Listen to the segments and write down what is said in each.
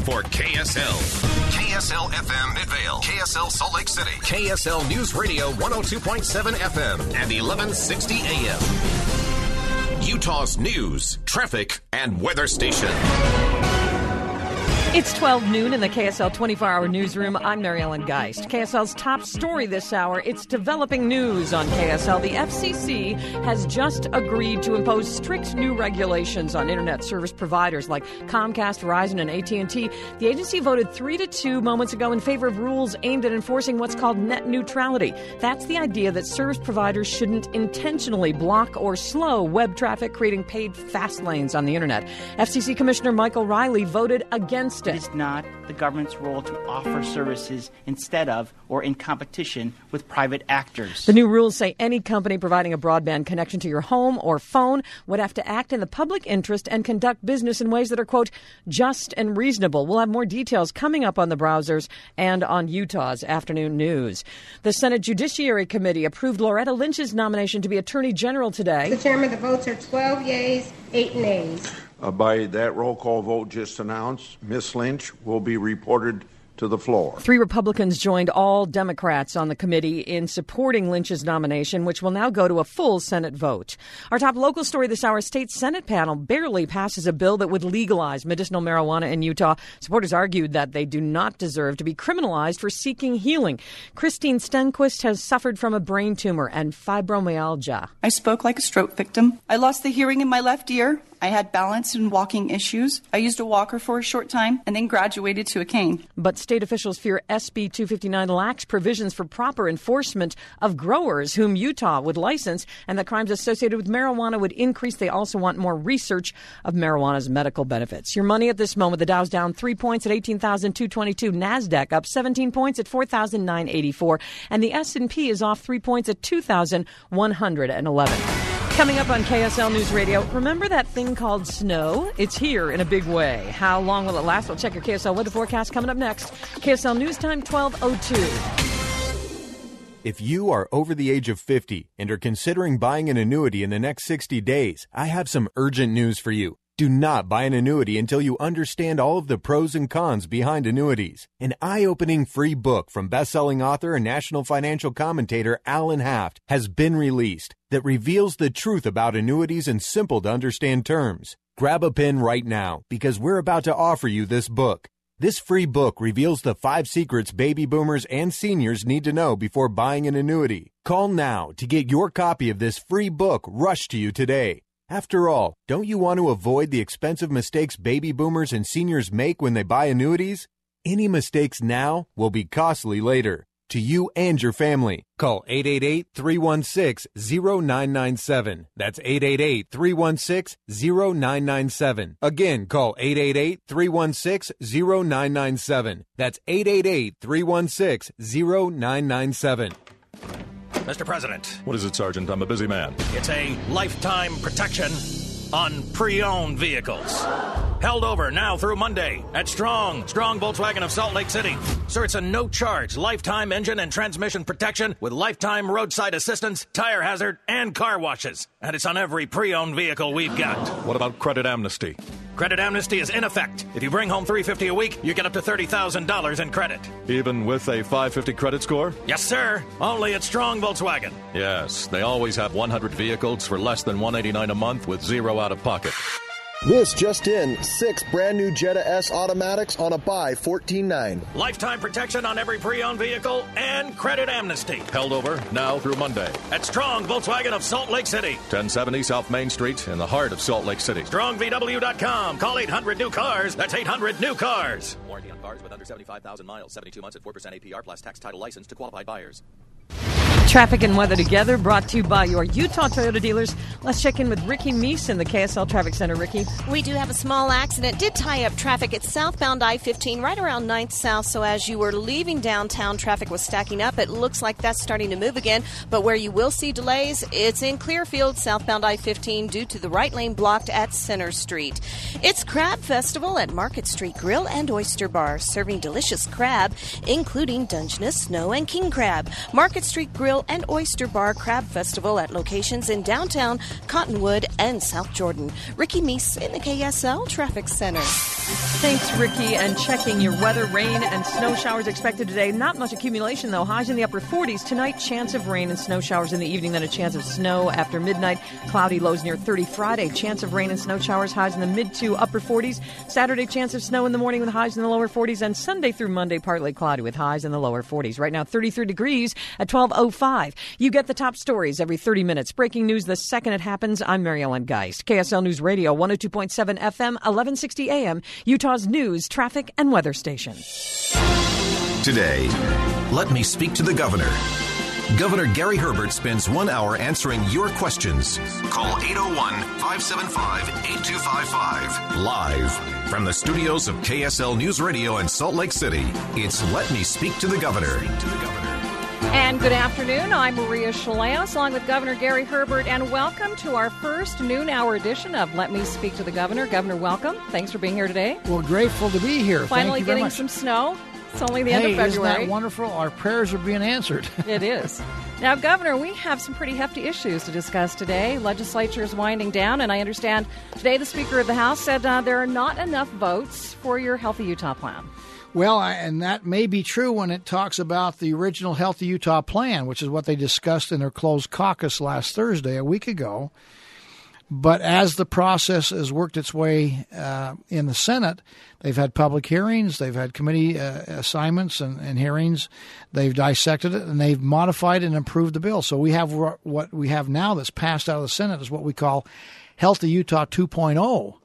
for KSL. KSL FM Midvale, KSL Salt Lake City, KSL News Radio 102.7 FM and 1160 AM. Utah's news, traffic, and weather station. It's 12 noon in the KSL 24 hour newsroom. I'm Mary Ellen Geist. KSL's top story this hour it's developing news on KSL. The FCC has just agreed to impose strict new regulations on internet service providers like Comcast, Verizon, and AT&T. The agency voted 3 to 2 moments ago in favor of rules aimed at enforcing what's called net neutrality. That's the idea that service providers shouldn't intentionally block or slow web traffic, creating paid fast lanes on the internet. FCC Commissioner Michael Riley voted against it is not the government's role to offer services instead of or in competition with private actors. The new rules say any company providing a broadband connection to your home or phone would have to act in the public interest and conduct business in ways that are, quote, just and reasonable. We'll have more details coming up on the browsers and on Utah's afternoon news. The Senate Judiciary Committee approved Loretta Lynch's nomination to be Attorney General today. The Chairman, the votes are 12 yeas, 8 nays. Uh, by that roll call vote just announced, Ms. Lynch will be reported to the floor. Three Republicans joined all Democrats on the committee in supporting Lynch's nomination, which will now go to a full Senate vote. Our top local story this hour state Senate panel barely passes a bill that would legalize medicinal marijuana in Utah. Supporters argued that they do not deserve to be criminalized for seeking healing. Christine Stenquist has suffered from a brain tumor and fibromyalgia. I spoke like a stroke victim. I lost the hearing in my left ear. I had balance and walking issues. I used a walker for a short time and then graduated to a cane. But state officials fear SB 259 lacks provisions for proper enforcement of growers whom Utah would license and that crimes associated with marijuana would increase. They also want more research of marijuana's medical benefits. Your money at this moment, the Dow's down 3 points at 18,222, Nasdaq up 17 points at 4,984, and the S&P is off 3 points at 2,111. Coming up on KSL News Radio, remember that thing called snow? It's here in a big way. How long will it last? We'll check your KSL weather forecast coming up next. KSL News Time 1202. If you are over the age of 50 and are considering buying an annuity in the next 60 days, I have some urgent news for you. Do not buy an annuity until you understand all of the pros and cons behind annuities. An eye opening free book from best selling author and national financial commentator Alan Haft has been released that reveals the truth about annuities in simple to understand terms. Grab a pen right now because we're about to offer you this book. This free book reveals the five secrets baby boomers and seniors need to know before buying an annuity. Call now to get your copy of this free book rushed to you today. After all, don't you want to avoid the expensive mistakes baby boomers and seniors make when they buy annuities? Any mistakes now will be costly later to you and your family. Call 888-316-0997. That's 888-316-0997. Again, call 888-316-0997. That's 888-316-0997. Mr. President. What is it, Sergeant? I'm a busy man. It's a lifetime protection on pre-owned vehicles. Held over now through Monday at Strong, Strong Volkswagen of Salt Lake City. Sir, it's a no-charge lifetime engine and transmission protection with lifetime roadside assistance, tire hazard, and car washes. And it's on every pre-owned vehicle we've got. What about credit amnesty? Credit amnesty is in effect. If you bring home 350 a week, you get up to $30,000 in credit. Even with a 550 credit score? Yes, sir. Only at Strong Volkswagen. Yes, they always have 100 vehicles for less than 189 a month with zero out of pocket. This just in, six brand new Jetta S automatics on a buy 14.9. Lifetime protection on every pre-owned vehicle and credit amnesty. Held over now through Monday. At Strong Volkswagen of Salt Lake City. 1070 South Main Street in the heart of Salt Lake City. StrongVW.com. Call 800 new cars. That's 800 new cars. Warranty on cars with under 75,000 miles, 72 months at 4% APR plus tax title license to qualified buyers. Traffic and weather together, brought to you by your Utah Toyota dealers. Let's check in with Ricky Meese in the KSL Traffic Center. Ricky. We do have a small accident. Did tie up traffic at southbound I 15 right around 9th South. So as you were leaving downtown, traffic was stacking up. It looks like that's starting to move again. But where you will see delays, it's in Clearfield, southbound I 15, due to the right lane blocked at Center Street. It's Crab Festival at Market Street Grill and Oyster Bar, serving delicious crab, including Dungeness, snow, and king crab. Market Street Grill and Oyster Bar Crab Festival at locations in downtown Cottonwood and South Jordan. Ricky Meese in the KSL Traffic Center. Thanks, Ricky. And checking your weather, rain and snow showers expected today. Not much accumulation, though. Highs in the upper 40s. Tonight, chance of rain and snow showers in the evening, then a chance of snow after midnight. Cloudy lows near 30 Friday. Chance of rain and snow showers, highs in the mid to upper 40s. Saturday, chance of snow in the morning with highs in the lower 40s. And Sunday through Monday, partly cloudy with highs in the lower 40s. Right now, 33 degrees at 1205. You get the top stories every 30 minutes. Breaking news the second it happens. I'm Mary Ellen Geist. KSL News Radio, 102.7 FM, 1160 AM, Utah's news, traffic, and weather station. Today, let me speak to the governor. Governor Gary Herbert spends one hour answering your questions. Call 801 575 8255. Live from the studios of KSL News Radio in Salt Lake City, it's Let Me Speak to the Governor. And good afternoon. I'm Maria Shilaos along with Governor Gary Herbert, and welcome to our first noon hour edition of Let Me Speak to the Governor. Governor, welcome. Thanks for being here today. Well, grateful to be here. Finally getting some snow. It's only the hey, end of February. Isn't that wonderful? Our prayers are being answered. it is. Now, Governor, we have some pretty hefty issues to discuss today. Legislature is winding down, and I understand today the Speaker of the House said uh, there are not enough votes for your Healthy Utah plan. Well, and that may be true when it talks about the original Healthy Utah plan, which is what they discussed in their closed caucus last Thursday, a week ago. But as the process has worked its way uh, in the Senate, they've had public hearings, they've had committee uh, assignments and, and, hearings, they've dissected it, and they've modified and improved the bill. So we have what we have now that's passed out of the Senate is what we call Healthy Utah 2.0.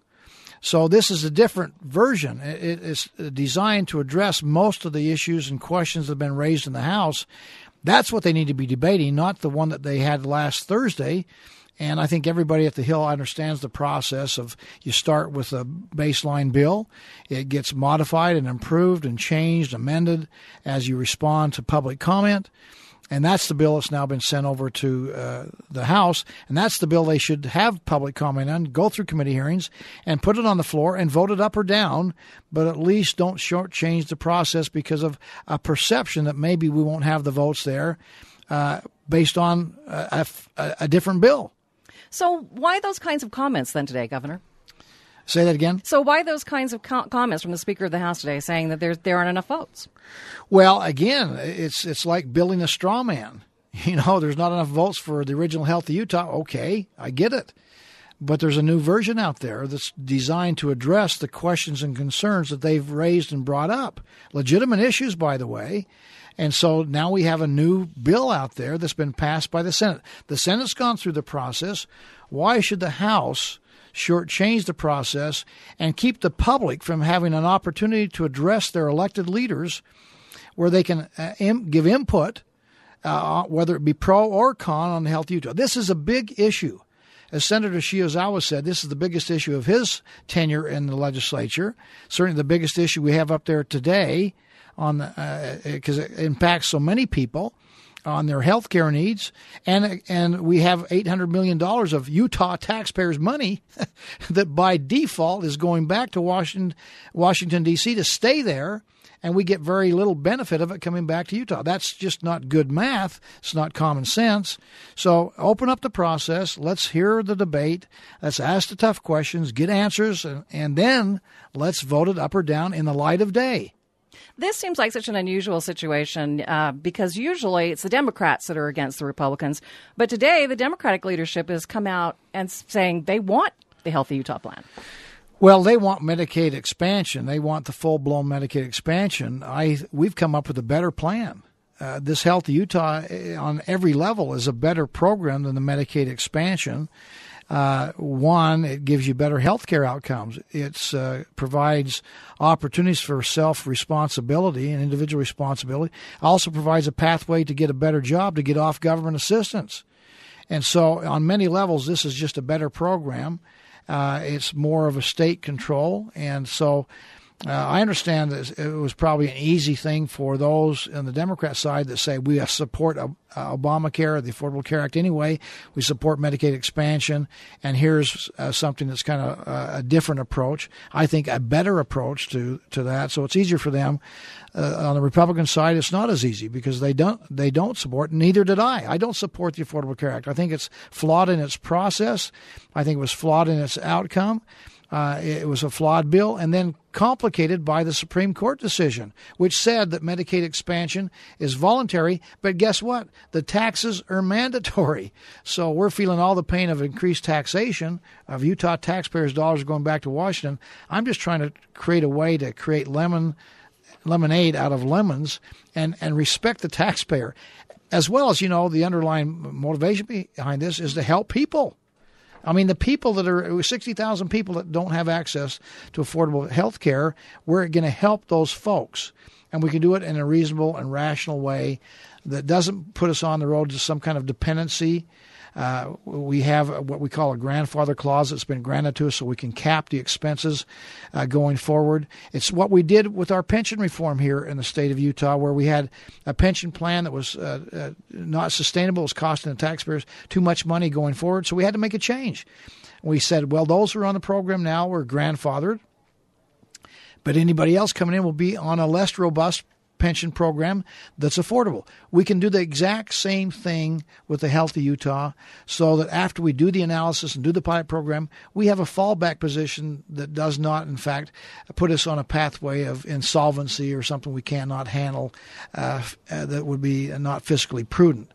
So this is a different version. It is designed to address most of the issues and questions that have been raised in the House. That's what they need to be debating, not the one that they had last Thursday. And I think everybody at the Hill understands the process of you start with a baseline bill, it gets modified and improved and changed, amended as you respond to public comment. And that's the bill that's now been sent over to uh, the House. And that's the bill they should have public comment on, go through committee hearings, and put it on the floor and vote it up or down. But at least don't shortchange the process because of a perception that maybe we won't have the votes there uh, based on a, a, a different bill. So, why those kinds of comments then today, Governor? Say that again. So, why those kinds of co- comments from the Speaker of the House today, saying that there there aren't enough votes? Well, again, it's it's like building a straw man. You know, there's not enough votes for the original Healthy Utah. Okay, I get it, but there's a new version out there that's designed to address the questions and concerns that they've raised and brought up. Legitimate issues, by the way. And so now we have a new bill out there that's been passed by the Senate. The Senate's gone through the process. Why should the House shortchange the process and keep the public from having an opportunity to address their elected leaders where they can uh, Im- give input, uh, whether it be pro or con on Health Utah? This is a big issue. As Senator Shiozawa said, this is the biggest issue of his tenure in the legislature. Certainly the biggest issue we have up there today on because uh, it impacts so many people on their health care needs, and and we have eight hundred million dollars of Utah taxpayers' money that by default is going back to Washington, Washington D.C. to stay there, and we get very little benefit of it coming back to Utah. That's just not good math. It's not common sense. So open up the process. Let's hear the debate. Let's ask the tough questions, get answers, and, and then let's vote it up or down in the light of day. This seems like such an unusual situation uh, because usually it's the Democrats that are against the Republicans. But today, the Democratic leadership has come out and saying they want the Healthy Utah plan. Well, they want Medicaid expansion. They want the full blown Medicaid expansion. I we've come up with a better plan. Uh, this Healthy Utah eh, on every level is a better program than the Medicaid expansion. Uh, one, it gives you better health care outcomes. It uh, provides opportunities for self responsibility and individual responsibility. Also provides a pathway to get a better job, to get off government assistance. And so, on many levels, this is just a better program. Uh, it's more of a state control. And so, uh, I understand that it was probably an easy thing for those on the Democrat side that say we support uh, Obamacare, the Affordable Care Act anyway. We support Medicaid expansion, and here's uh, something that's kind of uh, a different approach. I think a better approach to to that. So it's easier for them. Uh, on the Republican side, it's not as easy because they don't they don't support. Neither did I. I don't support the Affordable Care Act. I think it's flawed in its process. I think it was flawed in its outcome. Uh, it was a flawed bill, and then complicated by the Supreme Court decision, which said that Medicaid expansion is voluntary, but guess what? The taxes are mandatory. So we're feeling all the pain of increased taxation of Utah taxpayers' dollars going back to Washington. I'm just trying to create a way to create lemon lemonade out of lemons and, and respect the taxpayer. As well as, you know, the underlying motivation behind this is to help people. I mean, the people that are 60,000 people that don't have access to affordable health care, we're going to help those folks. And we can do it in a reasonable and rational way that doesn't put us on the road to some kind of dependency uh, we have what we call a grandfather clause that's been granted to us so we can cap the expenses uh, going forward. It's what we did with our pension reform here in the state of Utah, where we had a pension plan that was uh, uh not sustainable, it was costing the taxpayers too much money going forward. So we had to make a change. We said, well, those who are on the program now were grandfathered but anybody else coming in will be on a less robust pension program that's affordable. We can do the exact same thing with the Healthy Utah so that after we do the analysis and do the pilot program, we have a fallback position that does not, in fact, put us on a pathway of insolvency or something we cannot handle uh, uh, that would be not fiscally prudent.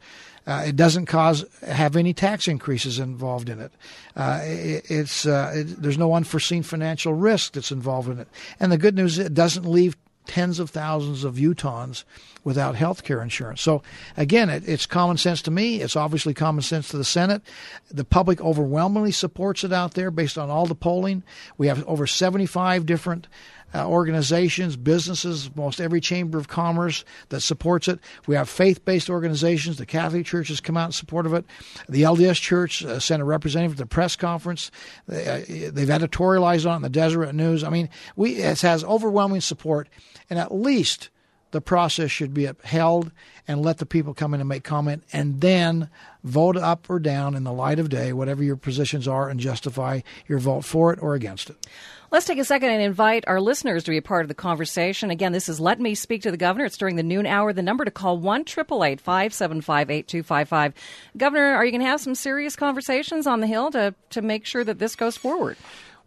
Uh, it doesn't cause have any tax increases involved in it. Uh, it it's uh, it, there's no unforeseen financial risk that's involved in it. And the good news it doesn't leave tens of thousands of Utahns without health care insurance. So, again, it, it's common sense to me. It's obviously common sense to the Senate. The public overwhelmingly supports it out there based on all the polling. We have over 75 different uh, organizations, businesses, most every chamber of commerce that supports it. We have faith-based organizations. The Catholic Church has come out in support of it. The LDS Church uh, sent a representative to the press conference. They, uh, they've editorialized on it in the Deseret News. I mean, we it has overwhelming support, and at least the process should be upheld and let the people come in and make comment and then vote up or down in the light of day, whatever your positions are, and justify your vote for it or against it. Let's take a second and invite our listeners to be a part of the conversation. Again, this is Let Me Speak to the Governor. It's during the noon hour. The number to call one triple eight five seven five eight two five five. Governor, are you going to have some serious conversations on the Hill to, to make sure that this goes forward?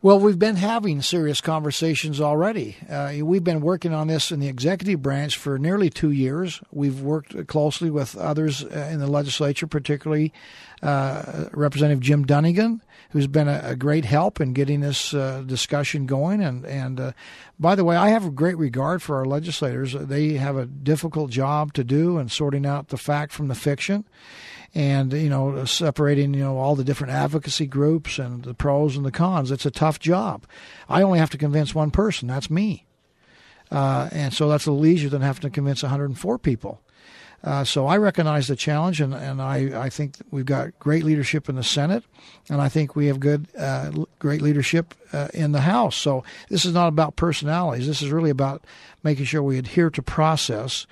Well, we've been having serious conversations already. Uh, we've been working on this in the executive branch for nearly two years. We've worked closely with others uh, in the legislature, particularly uh, Representative Jim Dunnigan, who's been a, a great help in getting this uh, discussion going. And and uh, by the way, I have a great regard for our legislators. They have a difficult job to do in sorting out the fact from the fiction and you know separating you know all the different advocacy groups and the pros and the cons. It's a tough job. I only have to convince one person. That's me, uh, and so that's a leisure than having to convince 104 people. Uh, so I recognize the challenge, and, and I, I think we've got great leadership in the Senate, and I think we have good, uh, great leadership uh, in the House. So this is not about personalities. This is really about making sure we adhere to process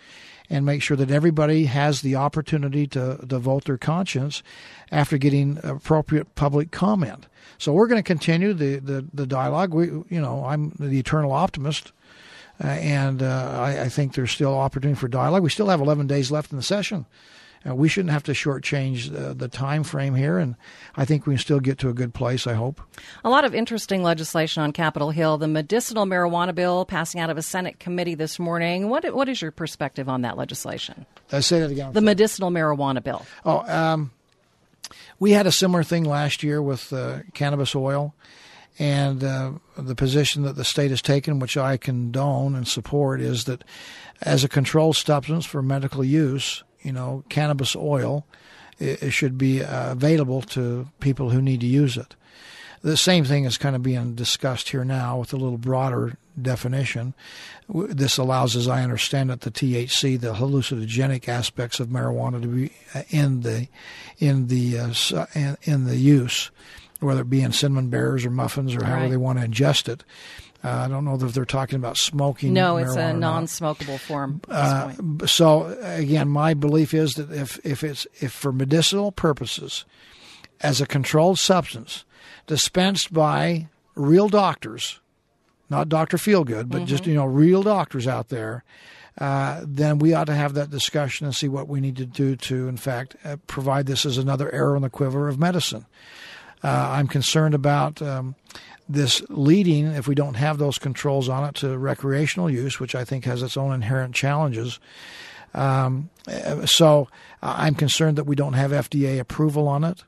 and make sure that everybody has the opportunity to, to vote their conscience after getting appropriate public comment. So we're going to continue the, the, the dialogue. We, you know, I'm the eternal optimist. Uh, and uh, I, I, think there's still opportunity for dialogue. We still have 11 days left in the session. Uh, we shouldn't have to shortchange the, the time frame here, and I think we can still get to a good place. I hope. A lot of interesting legislation on Capitol Hill. The medicinal marijuana bill passing out of a Senate committee this morning. What what is your perspective on that legislation? Uh, say that again. The medicinal marijuana bill. Oh, um, we had a similar thing last year with uh, cannabis oil. And uh, the position that the state has taken, which I condone and support, is that as a controlled substance for medical use, you know, cannabis oil, it, should be uh, available to people who need to use it. The same thing is kind of being discussed here now with a little broader definition. This allows, as I understand it, the THC, the hallucinogenic aspects of marijuana, to be uh, in the in the uh, in, in the use, whether it be in cinnamon bears or muffins or however Right. they want to ingest it. Uh, I don't know if they're talking about smoking. No, it's a non-smokable form. Uh, so again, my belief is that if if it's if for medicinal purposes, as a controlled substance, dispensed by real doctors, not Doctor Feelgood, but just you know real doctors out there, uh, then we ought to have that discussion and see what we need to do to, in fact, uh, provide this as another arrow in the quiver of medicine. Uh, I'm concerned about um, this leading, if we don't have those controls on it, to recreational use, which I think has its own inherent challenges. Um, uh, so uh, I'm concerned that we don't have FDA approval on it.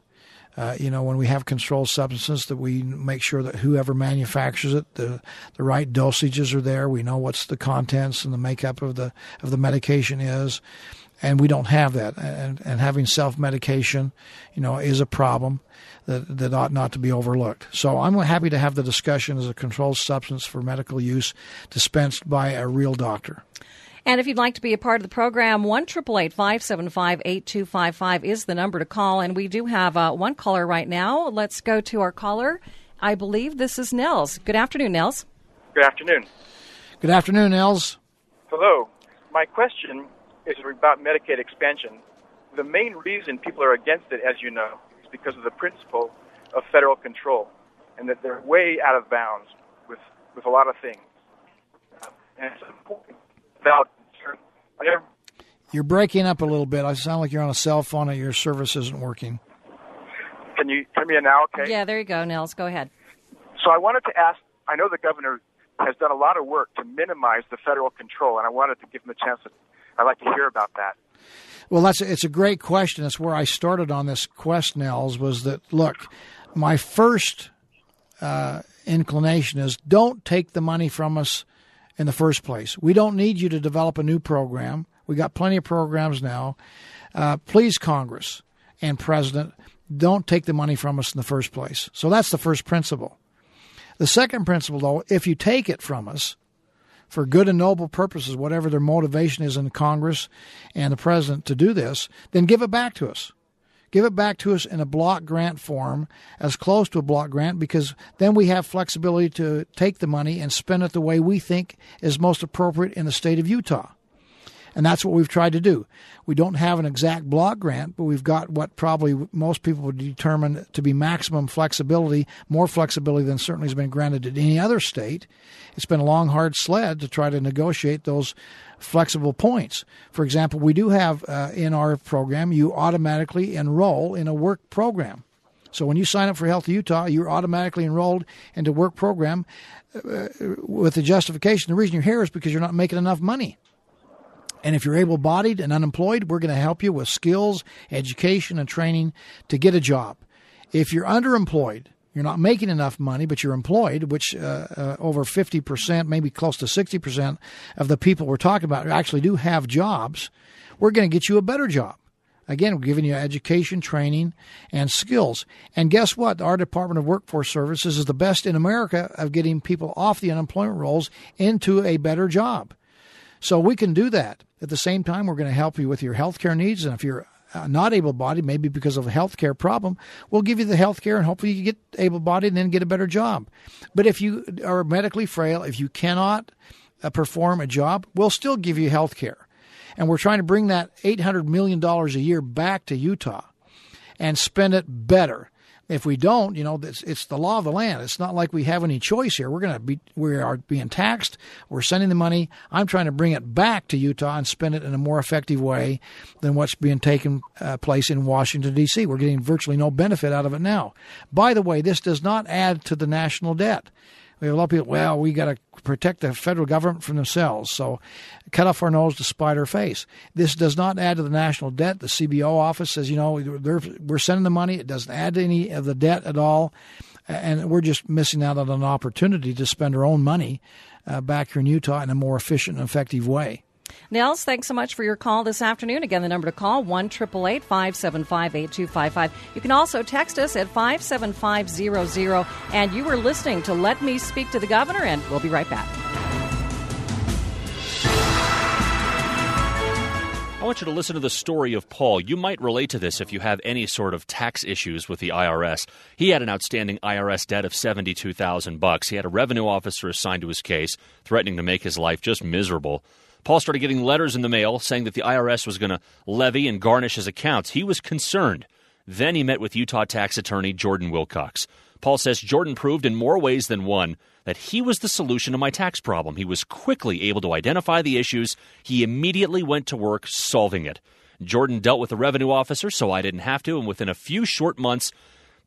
Uh, you know, when we have controlled substances, that we make sure that whoever manufactures it, the the right dosages are there. We know what's the contents and the makeup of the of the medication is, and we don't have that. And and having self medication, you know, is a problem that that ought not to be overlooked. So I'm happy to have the discussion as a controlled substance for medical use dispensed by a real doctor. And if you'd like to be a part of the program, one triple eight five seven five eight two five five is the number to call. And we do have uh, one caller right now. Let's go to our caller. I believe this is Nels. Good afternoon, Nels. Good afternoon. Good afternoon, Els. Hello. My question is about Medicaid expansion. The main reason people are against it, as you know, is because of the principle of federal control and that they're way out of bounds with, with a lot of things. And it's important about concern. You're breaking up a little bit. I sound like you're on a cell phone and your service isn't working. can you hear me now? Okay. Yeah, there you go, Nels. Go ahead. So I wanted to ask. I know the governor has done a lot of work to minimize the federal control, and I wanted to give him a chance. To, I'd like to hear about that. Well, that's it's a great question. It's where I started on this quest, Nels. Was that look? My first uh, inclination is don't take the money from us in the first place. We don't need you to develop a new program. We got plenty of programs now. Uh, please, Congress and President, don't take the money from us in the first place. So that's the first principle. The second principle, though, if you take it from us for good and noble purposes, whatever their motivation is in Congress and the president to do this, then give it back to us. Give it back to us in a block grant form, as close to a block grant, because then we have flexibility to take the money and spend it the way we think is most appropriate in the state of Utah. And that's what we've tried to do. We don't have an exact block grant, but we've got what probably most people would determine to be maximum flexibility, more flexibility than certainly has been granted in any other state. It's been a long, hard sled to try to negotiate those flexible points. For example, we do have uh, in our program, you automatically enroll in a work program. So when you sign up for Healthy Utah, you're automatically enrolled into a work program uh, with the justification. The reason you're here is because you're not making enough money. And if you're able bodied and unemployed, we're going to help you with skills, education, and training to get a job. If you're underemployed, you're not making enough money, but you're employed, which uh, uh, over 50%, maybe close to 60% of the people we're talking about actually do have jobs, we're going to get you a better job. Again, we're giving you education, training, and skills. And guess what? Our Department of Workforce Services is the best in America of getting people off the unemployment rolls into a better job. So we can do that. At the same time, we're going to help you with your health care needs. And if you're uh, not able bodied, maybe because of a health care problem, we'll give you the health care and hopefully you get able bodied and then get a better job. But if you are medically frail, if you cannot uh, perform a job, we'll still give you health care. And we're trying to bring that $800 million a year back to Utah and spend it better. If we don't, you know, it's, it's the law of the land. It's not like we have any choice here. We're going to be, we are being taxed. We're sending the money. I'm trying to bring it back to Utah and spend it in a more effective way than what's being taken uh, place in Washington, D.C. We're getting virtually no benefit out of it now. By the way, this does not add to the national debt. We have a lot of people, well, we got to protect the federal government from themselves. So cut off our nose to spite our face. This does not add to the national debt. The CBO office says, you know, we're sending the money. It doesn't add to any of the debt at all. and we're just missing out on an opportunity to spend our own money uh, back here in Utah in a more efficient and effective way. Nels, thanks so much for your call this afternoon. Again, the number to call, 1 575 8255. You can also text us at 57500. And you are listening to Let Me Speak to the Governor, and we'll be right back. I want you to listen to the story of Paul. You might relate to this if you have any sort of tax issues with the IRS. He had an outstanding IRS debt of 72,000 bucks. He had a revenue officer assigned to his case, threatening to make his life just miserable. Paul started getting letters in the mail saying that the IRS was going to levy and garnish his accounts. He was concerned. Then he met with Utah tax attorney Jordan Wilcox. Paul says Jordan proved in more ways than one that he was the solution to my tax problem. He was quickly able to identify the issues. He immediately went to work solving it. Jordan dealt with the revenue officer, so I didn't have to, and within a few short months,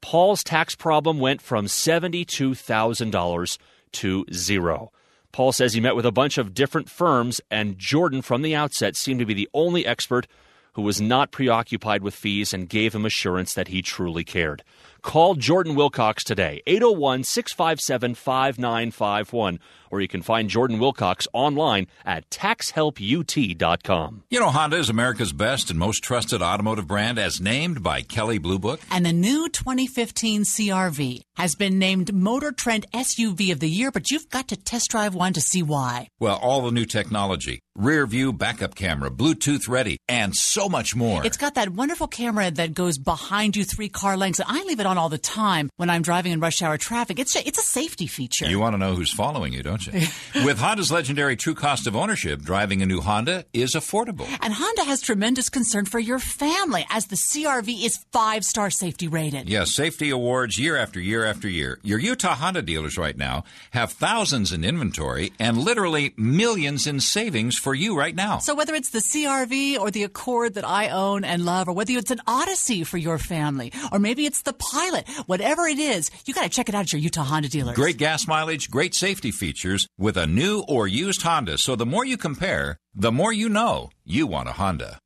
Paul's tax problem went from $72,000 to zero. Paul says he met with a bunch of different firms, and Jordan, from the outset, seemed to be the only expert who was not preoccupied with fees and gave him assurance that he truly cared. Call Jordan Wilcox today, 801 657 5951, or you can find Jordan Wilcox online at taxhelput.com. You know, Honda is America's best and most trusted automotive brand as named by Kelley Blue Book. And the new 2015 CRV has been named Motor Trend SUV of the Year, but you've got to test drive one to see why. Well, all the new technology rear view backup camera, Bluetooth ready, and so much more. It's got that wonderful camera that goes behind you three car lengths. I leave it on all the time when I'm driving in rush hour traffic. It's a, it's a safety feature. You want to know who's following you, don't you? With Honda's legendary true cost of ownership, driving a new Honda is affordable. And Honda has tremendous concern for your family as the CRV is five star safety rated. Yes, safety awards year after year after year. Your Utah Honda dealers right now have thousands in inventory and literally millions in savings for you right now. So whether it's the CRV or the Accord that I own and love, or whether it's an Odyssey for your family, or maybe it's the Pilot, whatever it is, you got to check it out at your Utah Honda dealers. Great gas mileage, great safety features with a new or used Honda. So the more you compare, the more you know you want a Honda.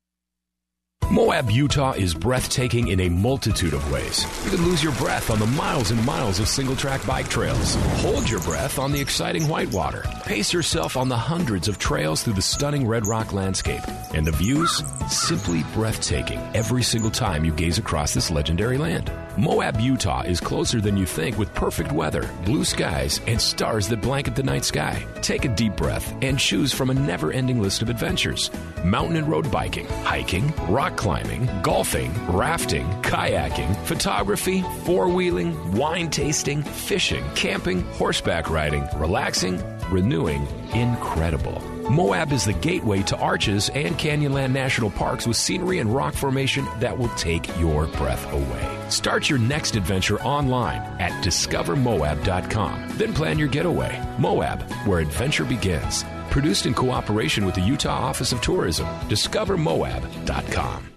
Moab, Utah is breathtaking in a multitude of ways. You could lose your breath on the miles and miles of single track bike trails. Hold your breath on the exciting whitewater. Pace yourself on the hundreds of trails through the stunning red rock landscape. And the views? Simply breathtaking every single time you gaze across this legendary land. Moab, Utah is closer than you think with perfect weather, blue skies, and stars that blanket the night sky. Take a deep breath and choose from a never ending list of adventures mountain and road biking, hiking, rock climbing, golfing, rafting, kayaking, photography, four wheeling, wine tasting, fishing, camping, horseback riding, relaxing, renewing, incredible. Moab is the gateway to Arches and Canyonland National Parks with scenery and rock formation that will take your breath away. Start your next adventure online at discovermoab.com. Then plan your getaway. Moab, where adventure begins. Produced in cooperation with the Utah Office of Tourism. DiscoverMoab.com.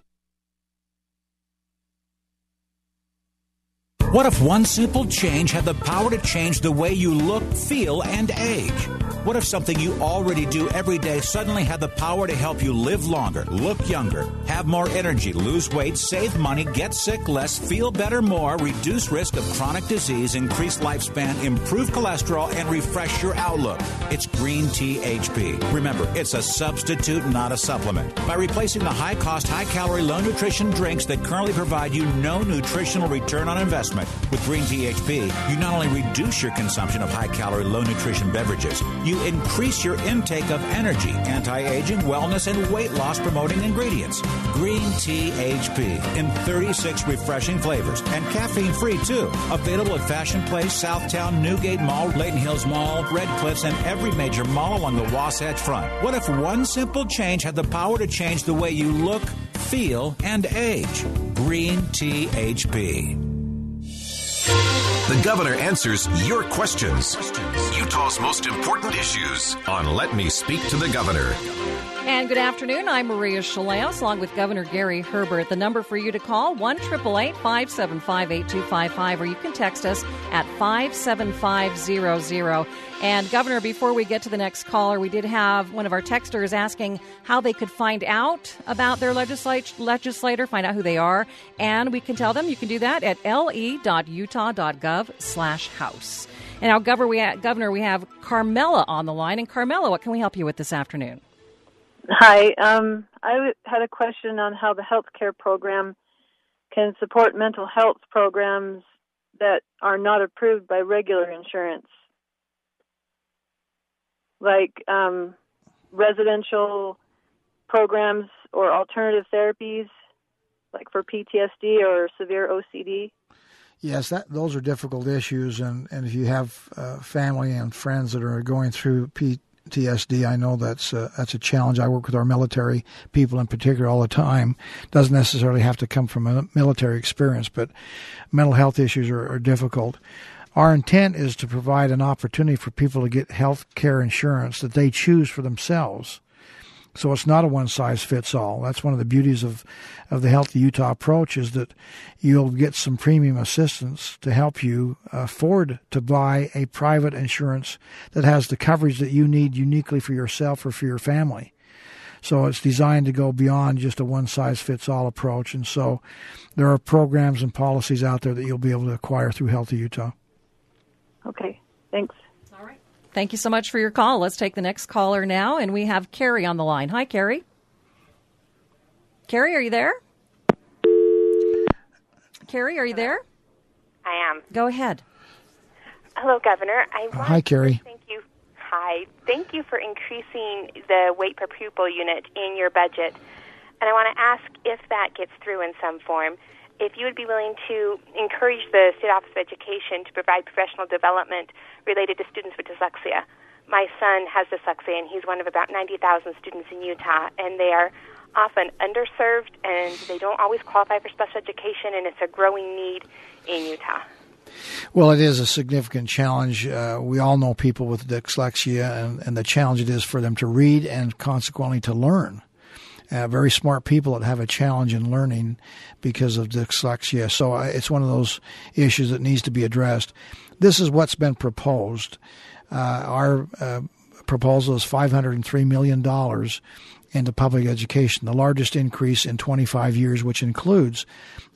What if one simple change had the power to change the way you look, feel, and age? What if something you already do every day suddenly had the power to help you live longer, look younger, have more energy, lose weight, save money, get sick less, feel better more, reduce risk of chronic disease, increase lifespan, improve cholesterol, and refresh your outlook? It's Green Tea HP. Remember, it's a substitute, not a supplement. By replacing the high cost, high calorie, low nutrition drinks that currently provide you no nutritional return on investment, with Green Tea HP, you not only reduce your consumption of high calorie, low nutrition beverages, you increase your intake of energy, anti aging, wellness, and weight loss promoting ingredients. Green Tea HP in 36 refreshing flavors and caffeine free too. Available at Fashion Place, Southtown, Newgate Mall, Layton Hills Mall, Red Cliffs, and every major mall along the Wasatch Front. What if one simple change had the power to change the way you look, feel, and age? Green Tea HP. The governor answers your questions. Utah's most important issues on Let Me Speak to the Governor. And good afternoon. I'm Maria Shilaos, along with Governor Gary Herbert. The number for you to call one triple eight five seven five eight two five five, or you can text us at five seven five zero zero. And Governor, before we get to the next caller, we did have one of our texters asking how they could find out about their legislat- legislator, find out who they are, and we can tell them you can do that at le.utah.gov slash house. And now, Governor, we ha- Governor, we have Carmela on the line, and Carmela, what can we help you with this afternoon? Hi. Um, I had a question on how the health care program can support mental health programs that are not approved by regular insurance, like um, residential programs or alternative therapies, like for PTSD or severe OCD. Yes, that those are difficult issues, and, and if you have uh, family and friends that are going through PTSD, I know that's a, that's a challenge. I work with our military people in particular all the time. Doesn't necessarily have to come from a military experience, but mental health issues are, are difficult. Our intent is to provide an opportunity for people to get health care insurance that they choose for themselves. So it's not a one size fits all. That's one of the beauties of, of the Healthy Utah approach is that you'll get some premium assistance to help you afford to buy a private insurance that has the coverage that you need uniquely for yourself or for your family. So it's designed to go beyond just a one size fits all approach. And so there are programs and policies out there that you'll be able to acquire through Healthy Utah. Okay, thanks. Thank you so much for your call. Let's take the next caller now, and we have Carrie on the line. Hi, Carrie. Carrie, are you there? Carrie, are you there? I am. Go ahead. Hello, Governor. I want Hi, Carrie. to thank you. Hi. Thank you for increasing the weighted pupil unit in your budget. And I want to ask if that gets through in some form. If you would be willing to encourage the State Office of Education to provide professional development related to students with dyslexia. My son has dyslexia, and he's one of about 90,000 students in Utah, and they are often underserved and they don't always qualify for special education, and it's a growing need in Utah. Well, it is a significant challenge. Uh, we all know people with dyslexia and, and the challenge it is for them to read and consequently to learn. Uh, very smart people that have a challenge in learning because of dyslexia. So uh, it's one of those issues that needs to be addressed. This is what's been proposed. Uh, our uh, proposal is $503 million into public education, the largest increase in 25 years, which includes,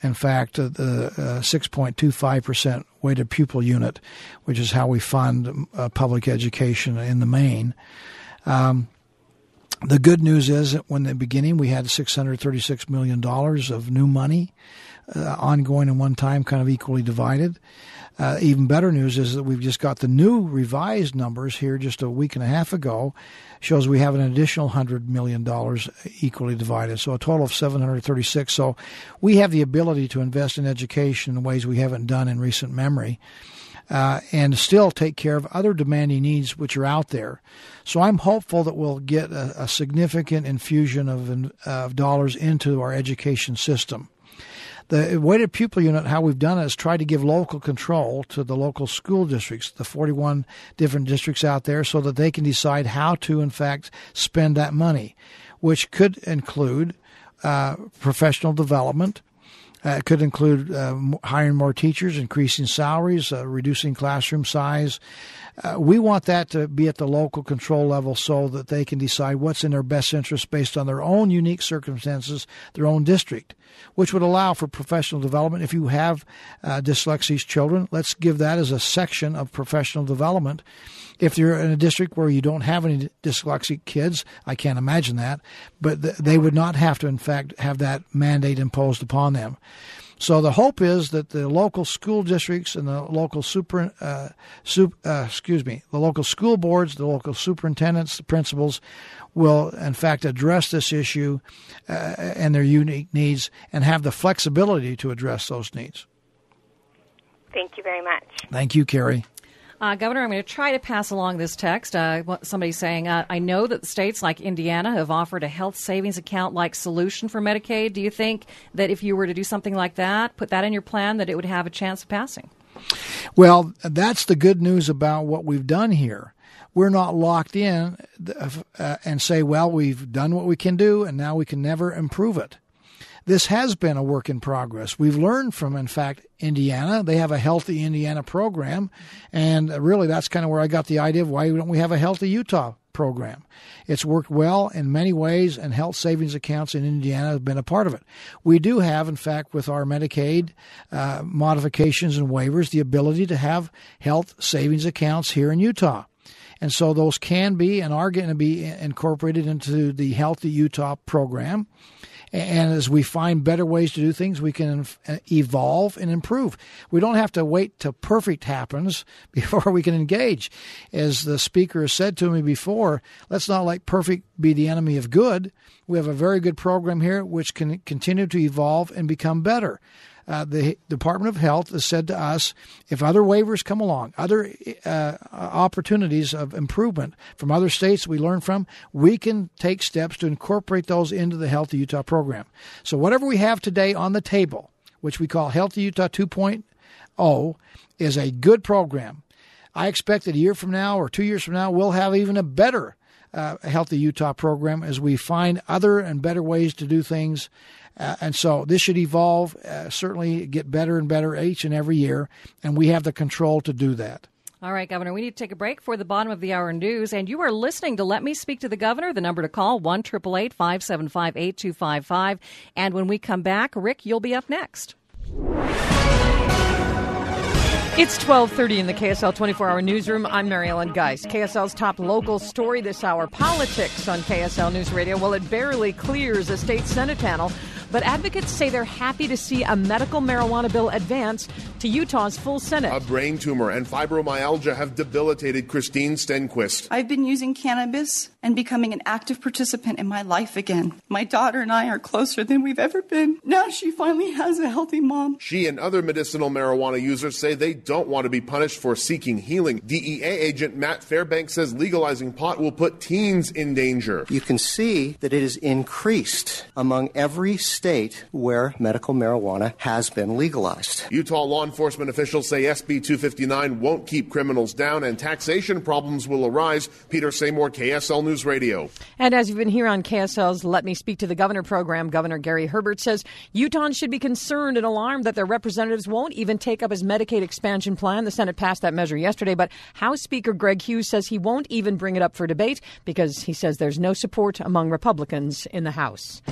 in fact, uh, the 6.25% weighted pupil unit, which is how we fund uh, public education in the main. Um, the good news is that when the beginning we had $636 million of new money, uh, ongoing and one time, kind of equally divided. Uh, even better news is that we've just got the new revised numbers here just a week and a half ago shows we have an additional $100 million equally divided. So a total of 736. So we have the ability to invest in education in ways we haven't done in recent memory. Uh, and still take care of other demanding needs which are out there. So I'm hopeful that we'll get a, a significant infusion of, of dollars into our education system. The weighted pupil unit, how we've done it is try to give local control to the local school districts, the 41 different districts out there, so that they can decide how to, in fact, spend that money, which could include uh, professional development. Uh, it could include uh, hiring more teachers, increasing salaries, uh, reducing classroom size. Uh, we want that to be at the local control level so that they can decide what's in their best interest based on their own unique circumstances, their own district, which would allow for professional development. If you have uh, dyslexic children, let's give that as a section of professional development. If you're in a district where you don't have any dyslexic kids, I can't imagine that, but th- they would not have to, in fact, have that mandate imposed upon them. So the hope is that the local school districts and the local super, uh, sup, uh, excuse me, the local school boards, the local superintendents, the principals, will in fact address this issue uh, and their unique needs and have the flexibility to address those needs. Thank you very much. Thank you, Carrie. Uh, Governor, I'm going to try to pass along this text. Uh, somebody saying, uh, I know that states like Indiana have offered a health savings account like solution for Medicaid. Do you think that if you were to do something like that, put that in your plan, that it would have a chance of passing? Well, that's the good news about what we've done here we're not locked in uh, and say, well, we've done what we can do and now we can never improve it. This has been a work in progress. We've learned from, in fact, Indiana. They have a healthy Indiana program. And really, that's kind of where I got the idea of why don't we have a healthy Utah program. It's worked well in many ways, and health savings accounts in Indiana have been a part of it. We do have, in fact, with our Medicaid uh, modifications and waivers, the ability to have health savings accounts here in Utah. And so those can be and are going to be incorporated into the Healthy Utah program. And as we find better ways to do things, we can uh, evolve and improve. We don't have to wait till perfect happens before we can engage. As the speaker said to me before, let's not let perfect be the enemy of good. We have a very good program here which can continue to evolve and become better uh, the Department of Health has said to us if other waivers come along, other uh, opportunities of improvement from other states we learn from, we can take steps to incorporate those into the Healthy Utah program. So, whatever we have today on the table, which we call Healthy Utah 2.0, is a good program. I expect that a year from now or two years from now, we'll have even a better uh, Healthy Utah program as we find other and better ways to do things uh, and so this should evolve, uh, certainly get better and better each and every year, and we have the control to do that. All right, Governor, we need to take a break for the bottom of the hour news. And you are listening to Let Me Speak to the Governor. The number to call, 1 575 8255. And when we come back, Rick, you'll be up next. It's 12:30 in the KSL 24-hour newsroom. I'm Mary Ellen Geist. KSL's top local story this hour: politics on KSL News Radio. Well, it barely clears a state senate panel but advocates say they're happy to see a medical marijuana bill advance to Utah's full Senate. A brain tumor and fibromyalgia have debilitated Christine Stenquist. I've been using cannabis and becoming an active participant in my life again. My daughter and I are closer than we've ever been. Now she finally has a healthy mom. She and other medicinal marijuana users say they don't want to be punished for seeking healing. DEA agent Matt Fairbanks says legalizing pot will put teens in danger. You can see that it is increased among every state where medical marijuana has been legalized. Utah law enforcement officials say SB 259 won't keep criminals down and taxation problems will arise. Peter Samore, KSL News Radio. And as you've been here on KSL's Let Me Speak to the Governor program, Governor Gary Herbert says Utahns should be concerned and alarmed that their representatives won't even take up his Medicaid expansion plan. The Senate passed that measure yesterday, but House Speaker Greg Hughes says he won't even bring it up for debate because he says there's no support among Republicans in the House.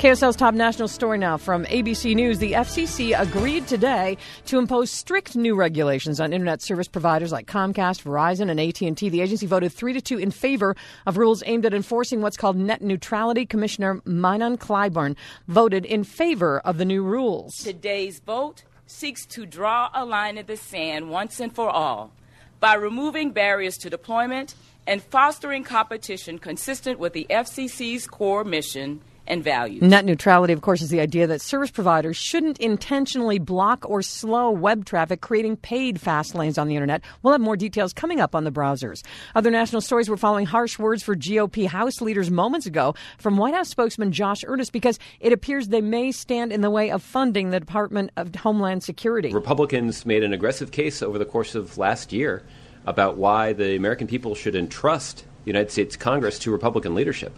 KSL's top national story now from ABC News. The FCC agreed today to impose strict new regulations on internet service providers like Comcast, Verizon, and AT&T. The agency voted 3 to 2 in favor of rules aimed at enforcing what's called net neutrality. Commissioner Mignon Clyburn voted in favor of the new rules. Today's vote seeks to draw a line in the sand once and for all by removing barriers to deployment and fostering competition consistent with the FCC's core mission and values. Net neutrality, of course, is the idea that service providers shouldn't intentionally block or slow web traffic, creating paid fast lanes on the internet. We'll have more details coming up on the browsers. Other national stories were following harsh words for GOP House leaders moments ago from White House spokesman Josh Earnest because it appears they may stand in the way of funding the Department of Homeland Security. Republicans made an aggressive case over the course of last year about why the American people should entrust the United States Congress to Republican leadership.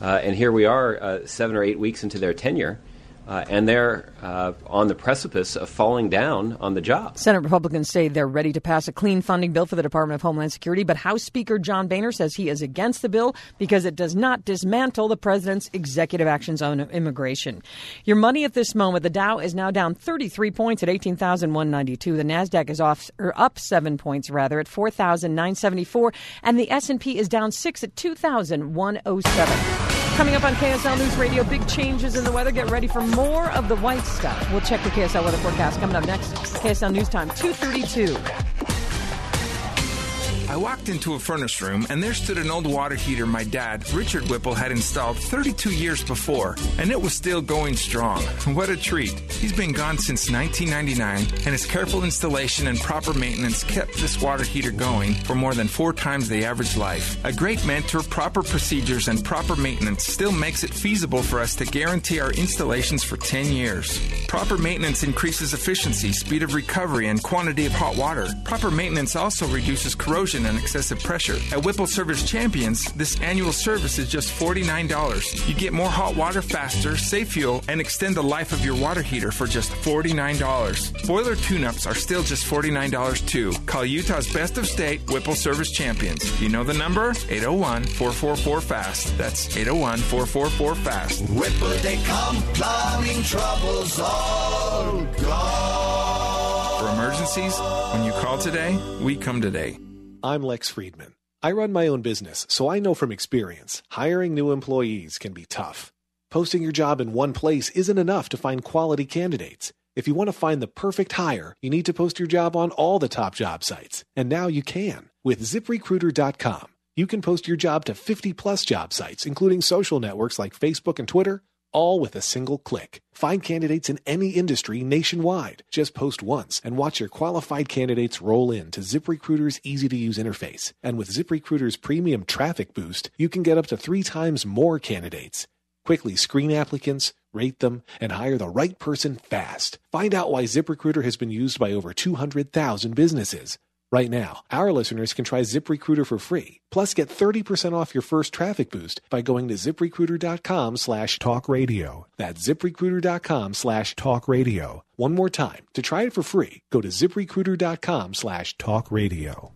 Uh, and here we are, uh, seven or eight weeks into their tenure, uh, and they're uh, on the precipice of falling down on the job. Senate Republicans say they're ready to pass a clean funding bill for the Department of Homeland Security, but House Speaker John Boehner says he is against the bill because it does not dismantle the president's executive actions on immigration. Your money at this moment, the Dow is now down 33 points at 18,192. The Nasdaq is off or up 7 points rather at 4,974 and the S&P is down 6 at 2,107. Coming up on KSL News Radio, big changes in the weather. Get ready for more of the white stuff. We'll check the KSL weather forecast coming up next. KSL News Time, 232. I walked into a furnace room and there stood an old water heater my dad, Richard Whipple, had installed 32 years before, and it was still going strong. What a treat. He's been gone since 1999, and his careful installation and proper maintenance kept this water heater going for more than four times the average life. A great mentor, proper procedures, and proper maintenance still makes it feasible for us to guarantee our installations for 10 years. Proper maintenance increases efficiency, speed of recovery, and quantity of hot water. Proper maintenance also reduces corrosion and excessive pressure. At Whipple Service Champions, this annual service is just $49. You get more hot water faster, save fuel, and extend the life of your water heater for just $49. Boiler tune ups are still just $49 too. Call Utah's best of state Whipple Service Champions. You know the number? 801 444 FAST. That's 801 444 FAST. Whipple they come, plumbing troubles all gone. For emergencies, when you call today, we come today. I'm Lex Friedman. I run my own business, so I know from experience hiring new employees can be tough. Posting your job in one place isn't enough to find quality candidates. If you want to find the perfect hire, you need to post your job on all the top job sites. And now you can with ziprecruiter.com. You can post your job to 50 plus job sites, including social networks like Facebook and Twitter, all with a single click. Find candidates in any industry nationwide. Just post once and watch your qualified candidates roll in to ZipRecruiter's easy to use interface. And with ZipRecruiter's premium traffic boost, you can get up to three times more candidates. Quickly screen applicants, rate them, and hire the right person fast. Find out why ZipRecruiter has been used by over 200,000 businesses. Right now, our listeners can try ZipRecruiter for free. Plus, get 30% off your first traffic boost by going to ziprecruiter.com slash talk radio. That's ziprecruiter.com slash talk radio. One more time. To try it for free, go to ziprecruiter.com slash talk radio.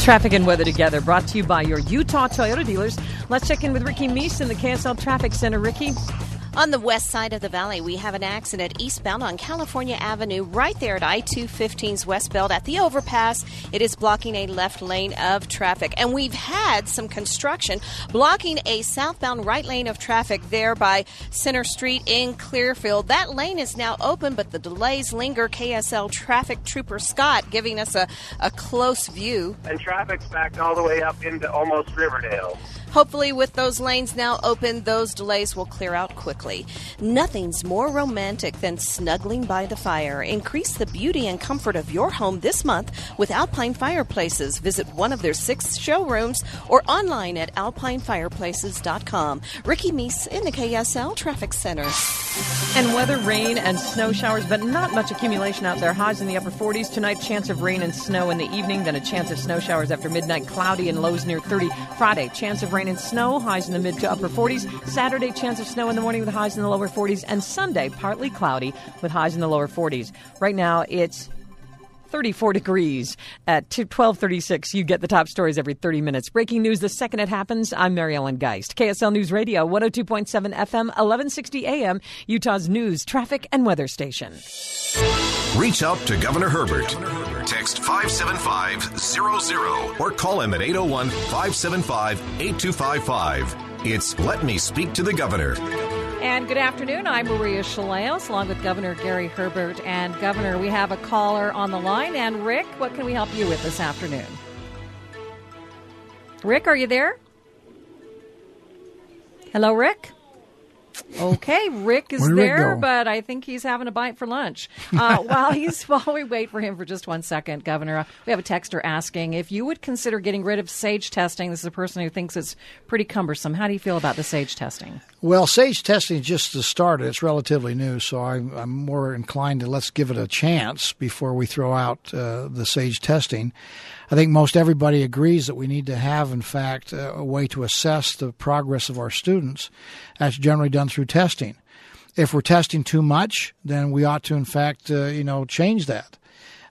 Traffic and weather together, brought to you by your Utah Toyota dealers. Let's check in with Ricky Meese in the KSL Traffic Center. Ricky. On the west side of the valley, we have an accident eastbound on California Avenue, right there at I 215's westbound at the overpass. It is blocking a left lane of traffic. And we've had some construction blocking a southbound right lane of traffic there by Center Street in Clearfield. That lane is now open, but the delays linger. KSL traffic trooper Scott giving us a, a close view. And traffic's backed all the way up into almost Riverdale. Hopefully, with those lanes now open, those delays will clear out quickly. Nothing's more romantic than snuggling by the fire. Increase the beauty and comfort of your home this month with Alpine Fireplaces. Visit one of their six showrooms or online at alpinefireplaces.com. Ricky Meese in the KSL Traffic Center. And weather, rain, and snow showers, but not much accumulation out there. Highs in the upper 40s. Tonight, chance of rain and snow in the evening, then a chance of snow showers after midnight. Cloudy and lows near 30. Friday, chance of rain and snow, highs in the mid to upper 40s. Saturday, chance of snow in the morning with highs in the lower 40s. And Sunday, partly cloudy with highs in the lower 40s. Right now, it's 34 degrees at 1236. You get the top stories every 30 minutes. Breaking news the second it happens. I'm Mary Ellen Geist. KSL News Radio, 102.7 FM, 1160 AM, Utah's news, traffic, and weather station. Reach out to Governor Herbert. Text 57500 or call him at 801 575 8255. It's Let Me Speak to the Governor. And good afternoon. I'm Maria Shilaos, along with Governor Gary Herbert. And Governor, we have a caller on the line. And Rick, what can we help you with this afternoon? Rick, are you there? Hello, Rick. Okay, Rick is Where'd Rick there, but I think he's having a bite for lunch. Uh, while he's while we wait for him for just one second, Governor, we have a texter asking if you would consider getting rid of SAGE testing. This is a person who thinks it's pretty cumbersome. How do you feel about the SAGE testing? Well, SAGE testing is just the start. It's relatively new, so I'm, I'm more inclined to let's give it a chance before we throw out uh, the SAGE testing. I think most everybody agrees that we need to have, in fact, a, a way to assess the progress of our students. That's generally done through testing. If we're testing too much, then we ought to, in fact, uh, you know, change that.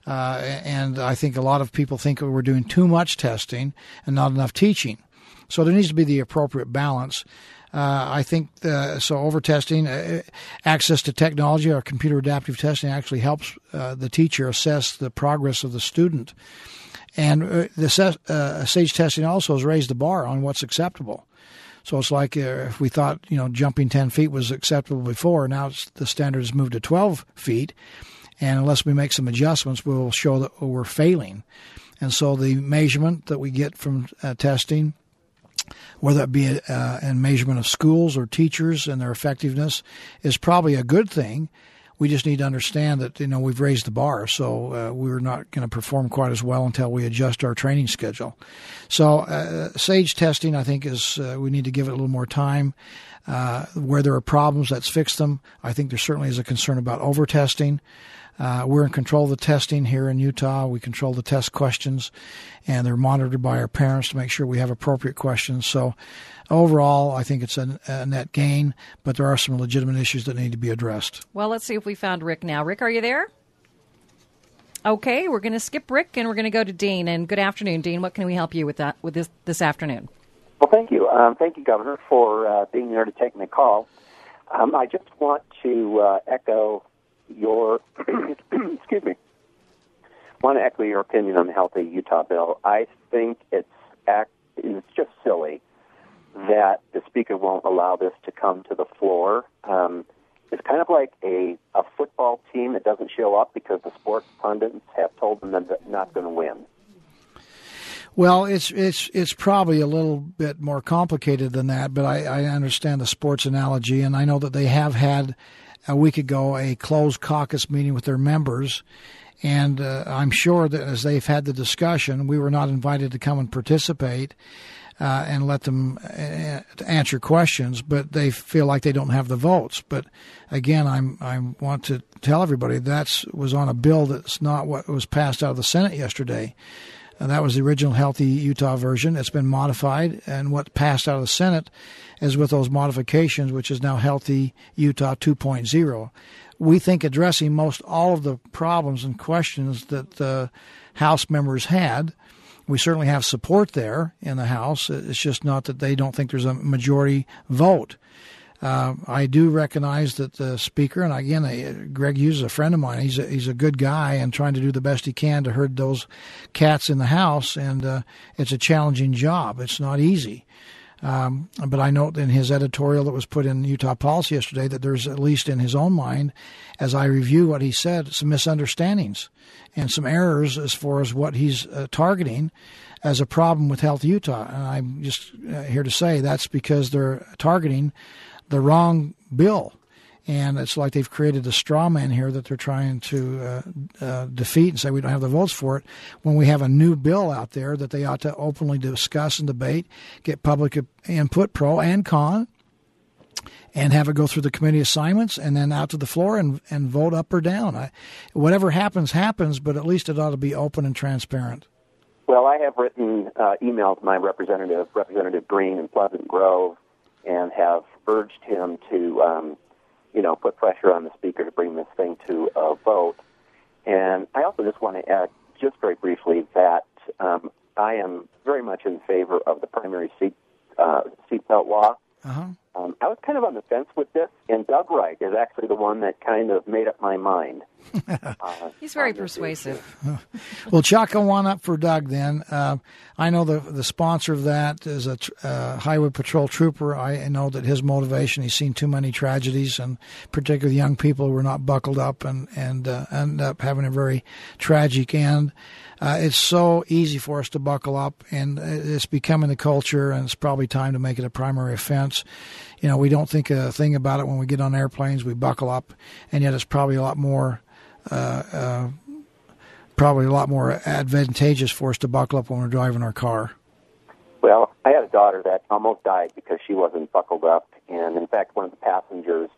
Uh, and I think a lot of people think we're doing too much testing and not enough teaching. So there needs to be the appropriate balance. Uh, I think uh, so. Over testing, uh, access to technology or computer adaptive testing actually helps uh, the teacher assess the progress of the student. And uh, the uh, SAGE testing also has raised the bar on what's acceptable. So it's like uh, if we thought you know jumping ten feet was acceptable before, now the standard has moved to twelve feet, and unless we make some adjustments, we'll show that we're failing. And so the measurement that we get from uh, testing, whether it be uh, in measurement of schools or teachers and their effectiveness, is probably a good thing. We just need to understand that you know we've raised the bar, so uh, we're not going to perform quite as well until we adjust our training schedule. So uh, SAGE testing, I think, is uh, we need to give it a little more time. Uh, where there are problems, let's fix them. I think there certainly is a concern about over testing. Uh, we're in control of the testing here in Utah. We control the test questions, and they're monitored by our parents to make sure we have appropriate questions. So, overall, I think it's a, a net gain, but there are some legitimate issues that need to be addressed. Well, let's see if we found Rick now. Rick, are you there? Okay, we're going to skip Rick and we're going to go to Dean. And good afternoon, Dean. What can we help you with that with this this afternoon? Well, thank you. Um, thank you, Governor, for uh, being there to take my call. Um, I just want to uh, echo your, excuse me, want to echo your opinion on the Healthy Utah bill. I think it's act, it's just silly that the speaker won't allow this to come to the floor. Um, it's kind of like a, a football team that doesn't show up because the sports pundits have told them that they're not going to win. Well, it's it's it's probably a little bit more complicated than that, but I, I understand the sports analogy, and I know that they have had a week ago a closed caucus meeting with their members, and uh, I'm sure that as they've had the discussion, we were not invited to come and participate. Uh, and let them uh, answer questions, but they feel like they don't have the votes. But again, I'm I want to tell everybody that was on a bill that's not what was passed out of the Senate yesterday. And that was the original Healthy Utah version. It's been modified, and what passed out of the Senate is with those modifications, which is now Healthy Utah 2.0. We think addressing most all of the problems and questions that the House members had. We certainly have support there in the House. It's just not that they don't think there's a majority vote. Uh, I do recognize that the speaker, and again, uh, Greg Hughes is a friend of mine. He's a, he's a good guy and trying to do the best he can to herd those cats in the house. And uh, it's a challenging job. It's not easy. Um, but I note in his editorial that was put in Utah Policy yesterday that there's at least in his own mind, as I review what he said, some misunderstandings and some errors as far as what he's uh, targeting as a problem with Health Utah. And I'm just uh, here to say that's because they're targeting the wrong bill. And it's like they've created a straw man here that they're trying to uh, uh, defeat and say we don't have the votes for it when we have a new bill out there that they ought to openly discuss and debate, get public input, pro and con, and have it go through the committee assignments and then out to the floor and, and vote up or down. I, whatever happens, happens, but at least it ought to be open and transparent. Well, I have written uh, emails to my representative, Representative Green in Pleasant Grove, and have urged him to, um, you know, put pressure on the speaker to bring this thing to a vote. And I also just want to add, just very briefly, that um, I am very much in favor of the primary seat uh, seatbelt law. Uh-huh. Um, I was kind of on the fence with this, and Doug Wright is actually the one that kind of made up my mind. Uh, He's very persuasive. well, chalk a one up for Doug then. Uh, I know the the sponsor of that is a uh, highway patrol trooper. I know that his motivation. He's seen too many tragedies, and particularly young people who are not buckled up and and uh, end up having a very tragic end. Uh, it's so easy for us to buckle up, and it's becoming the culture, and it's probably time to make it a primary offense. You know, we don't think a thing about it when we get on airplanes. We buckle up, and yet it's probably a lot more. Uh, uh, probably a lot more advantageous for us to buckle up when we're driving our car. Well, I had a daughter that almost died because she wasn't buckled up, and in fact, one of the passengers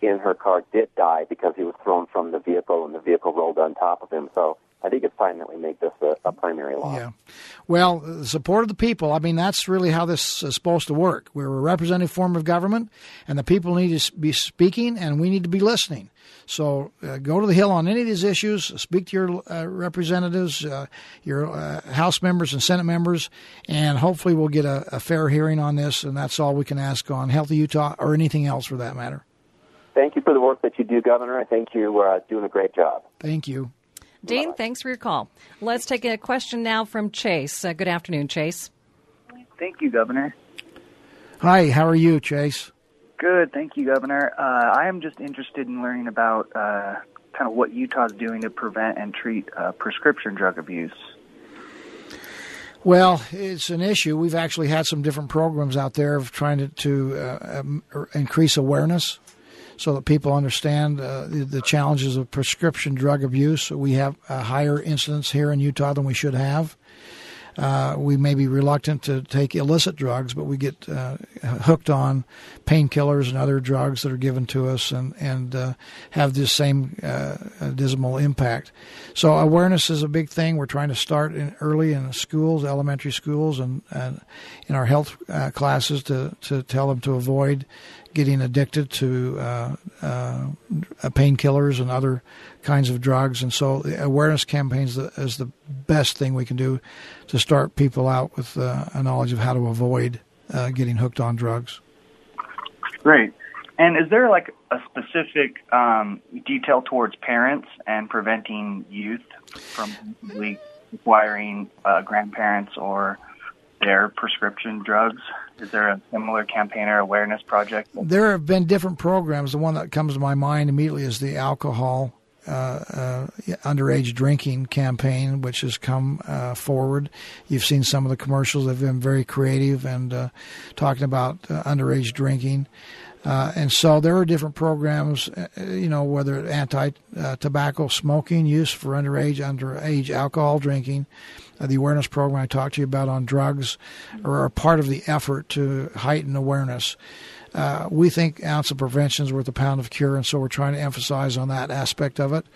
in her car did die because he was thrown from the vehicle, and the vehicle rolled on top of him. So I think it's time that we make this a, a, primary law. Yeah. Well, the support of the people, I mean, that's really how this is supposed to work. We're a representative form of government, and the people need to be speaking, and we need to be listening. So uh, go to the Hill on any of these issues, speak to your uh, representatives, uh, your uh, House members and Senate members, and hopefully we'll get a, a fair hearing on this, and that's all we can ask on Healthy Utah or anything else for that matter. Thank you for the work that you do, Governor. I think you're uh, doing a great job. Thank you. Dean, Bye-bye. thanks for your call. Let's take a question now from Chase. Uh, good afternoon, Chase. Thank you, Governor. Hi, how are you, Chase? Good, thank you, Governor. Uh, I am just interested in learning about uh, kind of what Utah's doing to prevent and treat uh, prescription drug abuse. Well, it's an issue. We've actually had some different programs out there of trying to, to uh, um, increase awareness so that people understand uh, the, the, challenges of prescription drug abuse. We have a higher incidence here in Utah than we should have. Uh, we may be reluctant to take illicit drugs, but we get uh, hooked on painkillers and other drugs that are given to us and and uh, have this same uh, dismal impact. So awareness is a big thing. We're trying to start in early in schools, elementary schools, and, and in our health uh, classes to to tell them to avoid getting addicted to uh, uh, painkillers and other kinds of drugs. And so, awareness campaigns is the best thing we can do to start people out with uh, a knowledge of how to avoid uh, getting hooked on drugs. Great. And is there like a specific um, detail towards parents and preventing youth from acquiring uh, grandparents or their prescription drugs? Is there a similar campaign or awareness project? There have been different programs. The one that comes to my mind immediately is the alcohol uh, uh, underage drinking campaign, which has come uh, forward. You've seen some of the commercials; they've been very creative and uh, talking about uh, underage drinking. Uh, and so there are different programs, you know, whether it's anti-tobacco smoking use for underage underage alcohol drinking, the awareness program I talked to you about on drugs, are part of the effort to heighten awareness. Uh, we think ounce of prevention is worth a pound of cure, and so we're trying to emphasize on that aspect of it.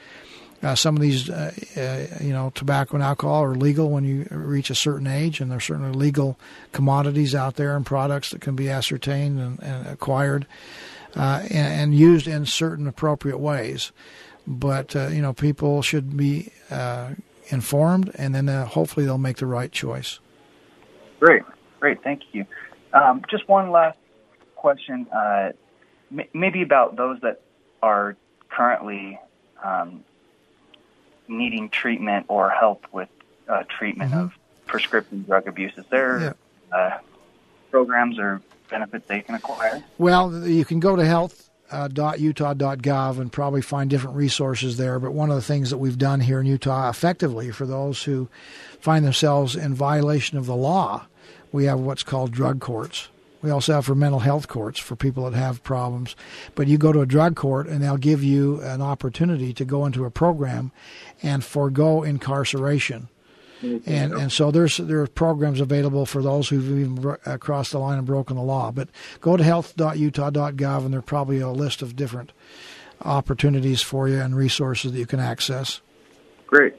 Uh, some of these, uh, uh, you know, tobacco and alcohol are legal when you reach a certain age, and there's certainly legal commodities out there and products that can be ascertained and, and acquired uh, and, and, used in certain appropriate ways. But uh, you know, people should be informed, and then hopefully they'll make the right choice. Great, great, thank you. Um, just one last question, uh, m- maybe about those that are currently um, needing treatment or help with uh, treatment mm-hmm. of prescription drug abuse. Is there yeah. uh, programs or benefits they can acquire? Well, you can go to health.utah.gov and probably find different resources there. But one of the things that we've done here in Utah effectively for those who find themselves in violation of the law, we have what's called drug courts. We also have for mental health courts for people that have problems. But you go to a drug court and they'll give you an opportunity to go into a program and forego incarceration. Mm-hmm. And and so there's there are programs available for those who've even uh, crossed the line and broken the law. But go to health.utah.gov and there's probably a list of different opportunities for you and resources that you can access. Great.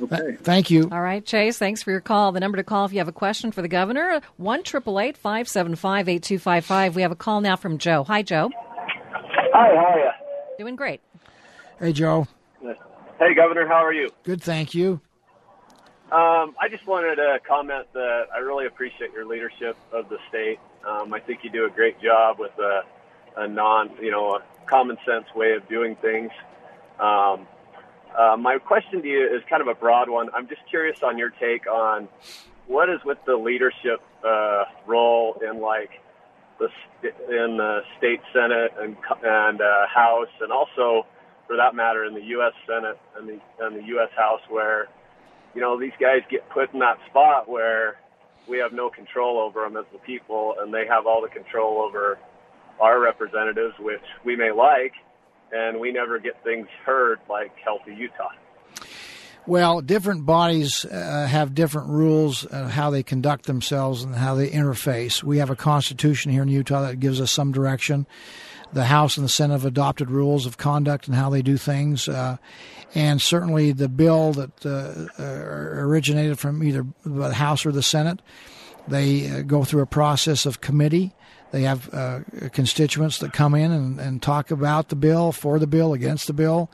Okay. Thank you. All right, Chase. Thanks for your call. The number to call if you have a question for the governor one triple eight five seven five eight two five five. We have a call now from Joe. Hi, Joe. Hi. How are you? Doing great. Hey, Joe. Hey, Governor. How are you? Good. Thank you. Um, I just wanted to comment that I really appreciate your leadership of the state. Um, I think you do a great job with a, a non, you know, a common sense way of doing things. Um, uh, my question to you is kind of a broad one. I'm just curious on your take on what is with the leadership uh, role in like the in the state senate and and uh, House, and also for that matter in the U.S. Senate and the and the U.S. House, where you know these guys get put in that spot where we have no control over them as the people, and they have all the control over our representatives, which we may like, and we never get things heard like Healthy Utah. Well, different bodies uh, have different rules of how they conduct themselves and how they interface. We have a constitution here in Utah that gives us some direction. The House and the Senate have adopted rules of conduct and how they do things. Uh, and certainly the bill that uh, uh originated from either the House or the Senate, they uh, go through a process of committee they have uh, constituents that come in and, and talk about the bill, for the bill, against the bill,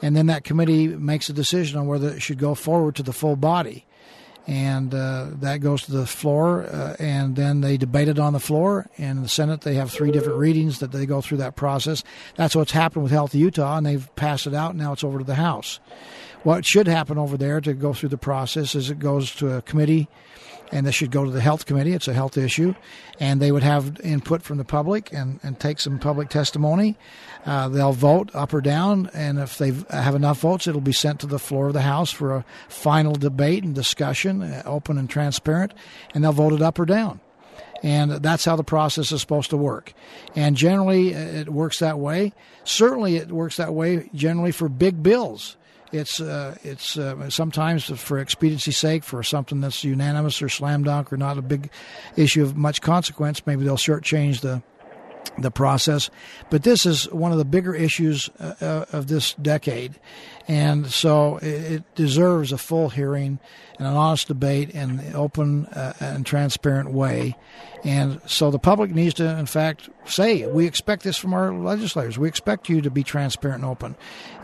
and then that committee makes a decision on whether it should go forward to the full body. And uh, that goes to the floor, uh, and then they debate it on the floor. In the Senate, they have three different readings that they go through that process. That's what's happened with Healthy Utah, and they've passed it out. And now it's over to the House. What should happen over there to go through the process is it goes to a committee and this should go to the health committee. It's a health issue, and they would have input from the public and, and take some public testimony. Uh, they'll vote up or down, and if they have enough votes, it'll be sent to the floor of the House for a final debate and discussion, uh, open and transparent, and they'll vote it up or down. And that's how the process is supposed to work. And generally, uh, it works that way. Certainly, it works that way generally for big bills it's uh, it's uh, sometimes for expediency's sake, for something that's unanimous or slam dunk or not a big issue of much consequence, maybe they'll shortchange the the process. But this is one of the bigger issues uh, uh, of this decade. And so it, deserves a full hearing and an honest debate in an open uh, and transparent way. And so the public needs to, in fact, say, we expect this from our legislators. We expect you to be transparent and open.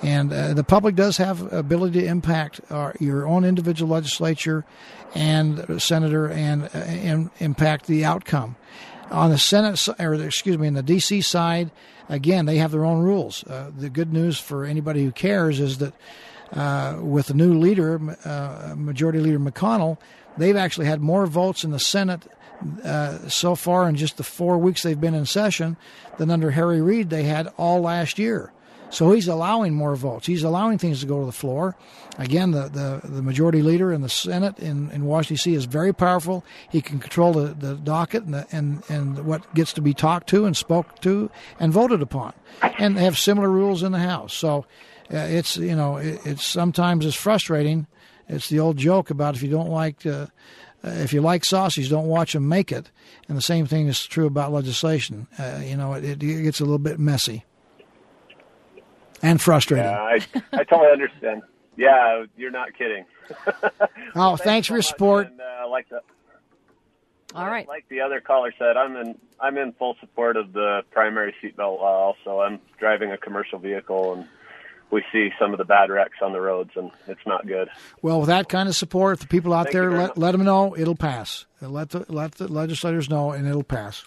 And uh, the public does have ability to impact our, your own individual legislature and senator and, uh, and impact the outcome. On the Senate, or excuse me, in the D.C. side, again, they have their own rules. Uh, the good news for anybody who cares is that uh, with the new leader, uh, Majority Leader McConnell, they've actually had more votes in the Senate uh, so far in just the four weeks they've been in session than under Harry Reid they had all last year. So he's allowing more votes. He's allowing things to go to the floor. Again, the, the, the majority leader in the Senate in, in Washington, D.C. is very powerful. He can control the, the docket and, the, and, and what gets to be talked to and spoke to and voted upon. And they have similar rules in the House. So uh, it's, you know, it, it's sometimes it's frustrating. It's the old joke about if you don't like, uh, uh, if you like sausage, don't watch them make it. And the same thing is true about legislation. Uh, you know, it, it gets a little bit messy and frustrating. Yeah, I, I totally understand. Yeah, you're not kidding. oh, thanks, thanks, for your support. And, uh, like the, all right. Like the other caller said, I'm in I'm in full support of the primary seatbelt law. Also, I'm driving a commercial vehicle, and we see some of the bad wrecks on the roads, and it's not good. Well, with that kind of support, the people out Thank there let, let them know it'll pass. Let the let the legislators know, and it'll pass.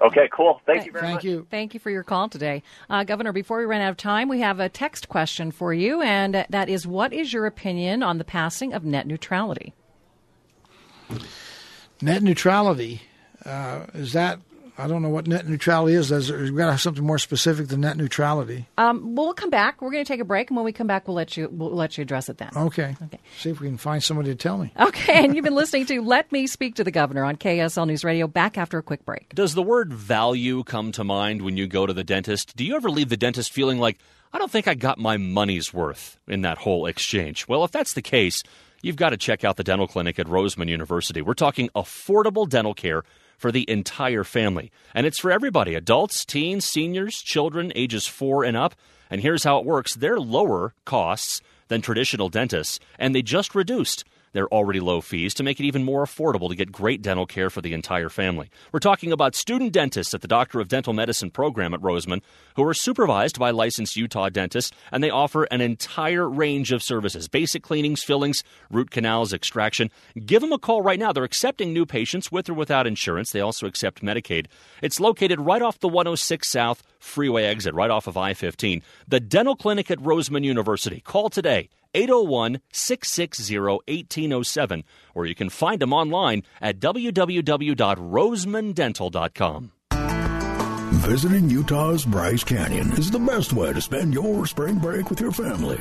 Okay, cool. Thank you very Thank much. you. Thank you for your call today. Uh, Governor, before we run out of time, we have a text question for you, and that is what is your opinion on the passing of net neutrality? Net neutrality, uh, is that I don't know what net neutrality is. There's, we've got to have something more specific than net neutrality. Um, we'll come back. We're going to take a break, and when we come back, we'll let you we'll let you address it then. Okay. Okay. See if we can find somebody to tell me. Okay. And you've been listening to Let Me Speak to the Governor on KSL News Radio. Back after a quick break. Does the word value come to mind when you go to the dentist? Do you ever leave the dentist feeling like I don't think I got my money's worth in that whole exchange? Well, if that's the case, you've got to check out the dental clinic at Roseman University. We're talking affordable dental care for the entire family. And it's for everybody adults, teens, seniors, children ages four and up. And here's how it works they're lower costs than traditional dentists, and they just reduced their already low fees to make it even more affordable to get great dental care for the entire family. We're talking about student dentists at the Doctor of Dental Medicine program at Roseman who are supervised by licensed Utah dentists, and they offer an entire range of services basic cleanings, fillings, root canals, extraction. Give them a call right now. They're accepting new patients with or without insurance. They also accept Medicaid. It's located right off the 106 South Freeway exit, right off of I 15. The Dental Clinic at Roseman University. Call today 801 660 1807, or you can find them online at www.rosemandental.com. Visiting Utah's Bryce Canyon is the best way to spend your spring break with your family.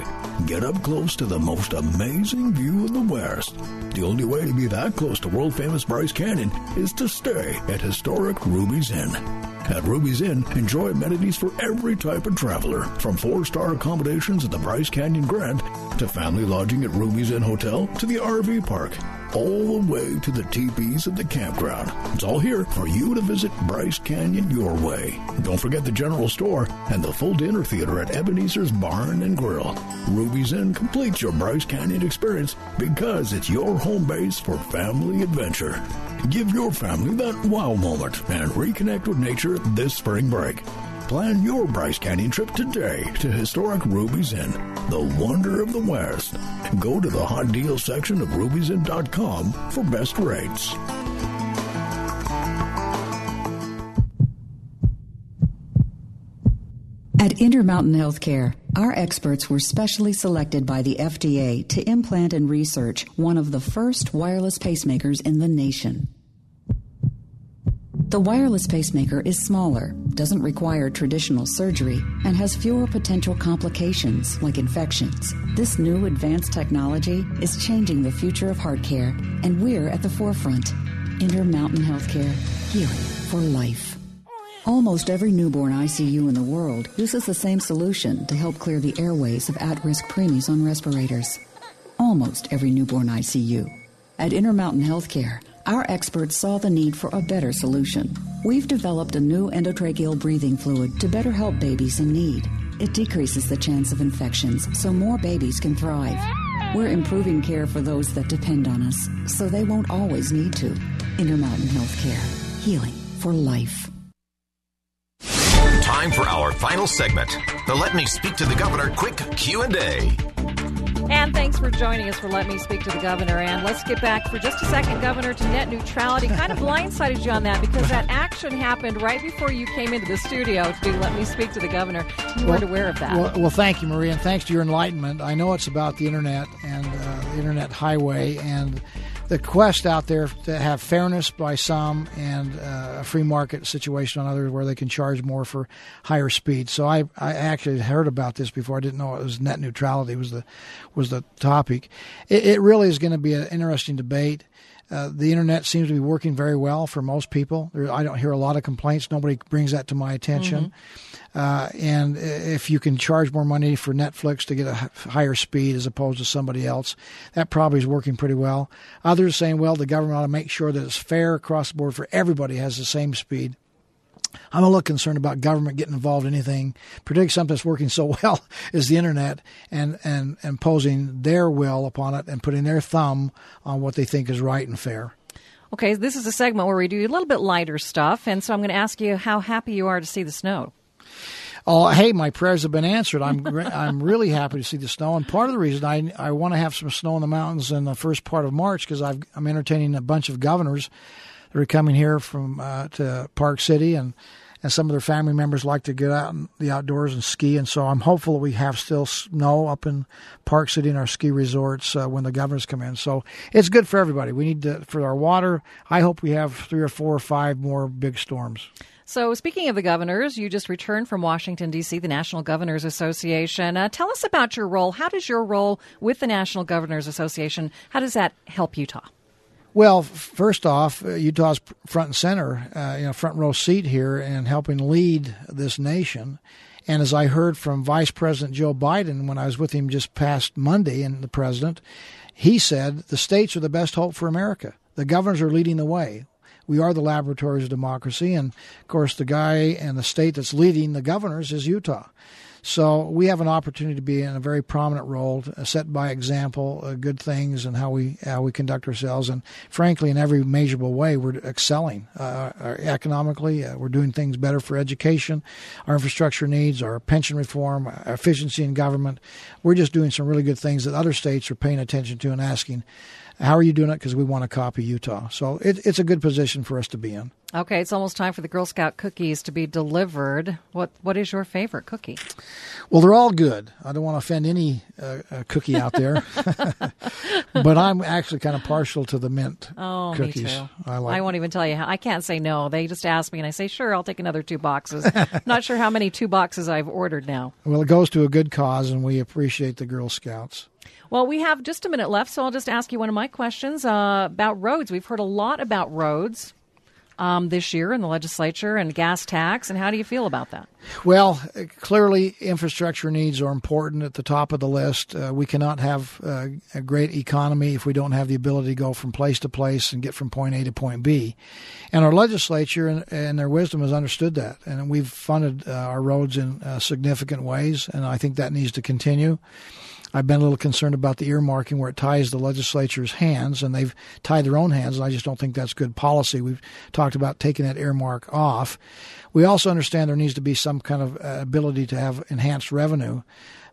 Get up close to the most amazing view in the West. The only way to be that close to world famous Bryce Canyon is to stay at historic Ruby's Inn. At Ruby's Inn, enjoy amenities for every type of traveler, from four star accommodations at the Bryce Canyon Grand to family lodging at Ruby's Inn Hotel to the RV park all the way to the teepees at the campground. It's all here for you to visit Bryce Canyon your way. Don't forget the general store and the full dinner theater at Ebenezer's Barn and Grill. Ruby's Inn completes your Bryce Canyon experience because it's your home base for family adventure. Give your family that wow moment and reconnect with nature this spring break. Plan your Bryce Canyon trip today to historic Ruby's Inn, the wonder of the West. Go to the hot deals section of ruby'sinn.com for best rates. At Intermountain Healthcare, our experts were specially selected by the FDA to implant and research one of the first wireless pacemakers in the nation. The wireless pacemaker is smaller, doesn't require traditional surgery, and has fewer potential complications like infections. This new advanced technology is changing the future of heart care, and we're at the forefront. Intermountain Healthcare, healing for life. Almost every newborn ICU in the world uses the same solution to help clear the airways of at risk preemies on respirators. Almost every newborn ICU. At Intermountain Healthcare, our experts saw the need for a better solution. We've developed a new endotracheal breathing fluid to better help babies in need. It decreases the chance of infections so more babies can thrive. We're improving care for those that depend on us so they won't always need to. Intermountain Healthcare. Healing for life. Time for our final segment, the Let Me Speak to the Governor quick Q&A. And thanks for joining us for Let Me Speak to the Governor. And let's get back for just a second, Governor, to net neutrality. Kind of blindsided you on that because that action happened right before you came into the studio to do Let Me Speak to the Governor. You weren't aware of that. Well, well, thank you, Maria, and thanks to your enlightenment. I know it's about the internet and uh, the internet highway and the quest out there to have fairness by some and uh, a free market situation on others where they can charge more for higher speed. So I, I actually heard about this before. I didn't know it was net neutrality was the was the topic. It, it really is going to be an interesting debate. Uh, the internet seems to be working very well for most people. There, I don't hear a lot of complaints. Nobody brings that to my attention. Uh, and if you can charge more money for Netflix to get a higher speed as opposed to somebody else, that probably is working pretty well. Others saying, well, the government ought to make sure that it's fair across the board for everybody has the same speed. I'm a little concerned about government getting involved in anything, particularly something that's working so well as the internet, and, and imposing their will upon it and putting their thumb on what they think is right and fair. Okay, this is a segment where we do a little bit lighter stuff. And so I'm going to ask you how happy you are to see the snow. Oh, hey, my prayers have been answered. I'm I'm really happy to see the snow, and part of the reason I I want to have some snow in the mountains in the first part of March because I'm entertaining a bunch of governors that are coming here from uh, to Park City, and and some of their family members like to get out in the outdoors and ski, and so I'm hopeful we have still snow up in Park City and our ski resorts uh, when the governors come in. So it's good for everybody. We need to for our water. I hope we have three or four or five more big storms. So, speaking of the governors, you just returned from Washington, D.C., the National Governors Association. Uh, tell us about your role. How does your role with the National Governors Association, how does that help Utah? Well, first off, uh, Utah's front and center, uh, you know, front row seat here and helping lead this nation. And as I heard from Vice President Joe Biden when I was with him just past Monday and the president, he said the states are the best hope for America. The governors are leading the way. We are the laboratories of democracy. And of course, the guy and the state that's leading the governors is Utah. So we have an opportunity to be in a very prominent role, to set by example, uh, good things and how we how we conduct ourselves, and frankly, in every measurable way, we're excelling uh, our- economically. Uh, we're doing things better for education, our infrastructure needs, our pension reform, our efficiency in government. We're just doing some really good things that other states are paying attention to and asking, "How are you doing it?" Because we want to copy Utah. So it, it's a good position for us to be in. Okay, it's almost time for the Girl Scout cookies to be delivered. What What is your favorite cookie? Well, they're all good. I don't want to offend any uh, uh, cookie out there, but I'm actually kind of partial to the mint Oh, cookies. me too. I like. won't even tell you how. I can't say no. They just ask me, and I say, sure, I'll take another two boxes. Not sure how many two boxes I've ordered now. Well, it goes to a good cause, and we appreciate the Girl Scouts. Well, we have just a minute left, so I'll just ask you one of my questions uh, about roads. We've heard a lot about roads um, this year in the legislature and gas tax, and how do you feel about that? Well, clearly, infrastructure needs are important at the top of the list. Uh, we cannot have uh, a great economy if we don't have the ability to go from place to place and get from point A to point B. And our legislature and, and their wisdom has understood that. And we've funded uh, our roads in uh, significant ways, and I think that needs to continue. I've been a little concerned about the earmarking where it ties the legislature's hands, and they've tied their own hands, and I just don't think that's good policy. We've talked about taking that earmark off. We also understand there needs to be some kind of uh, ability to have enhanced revenue.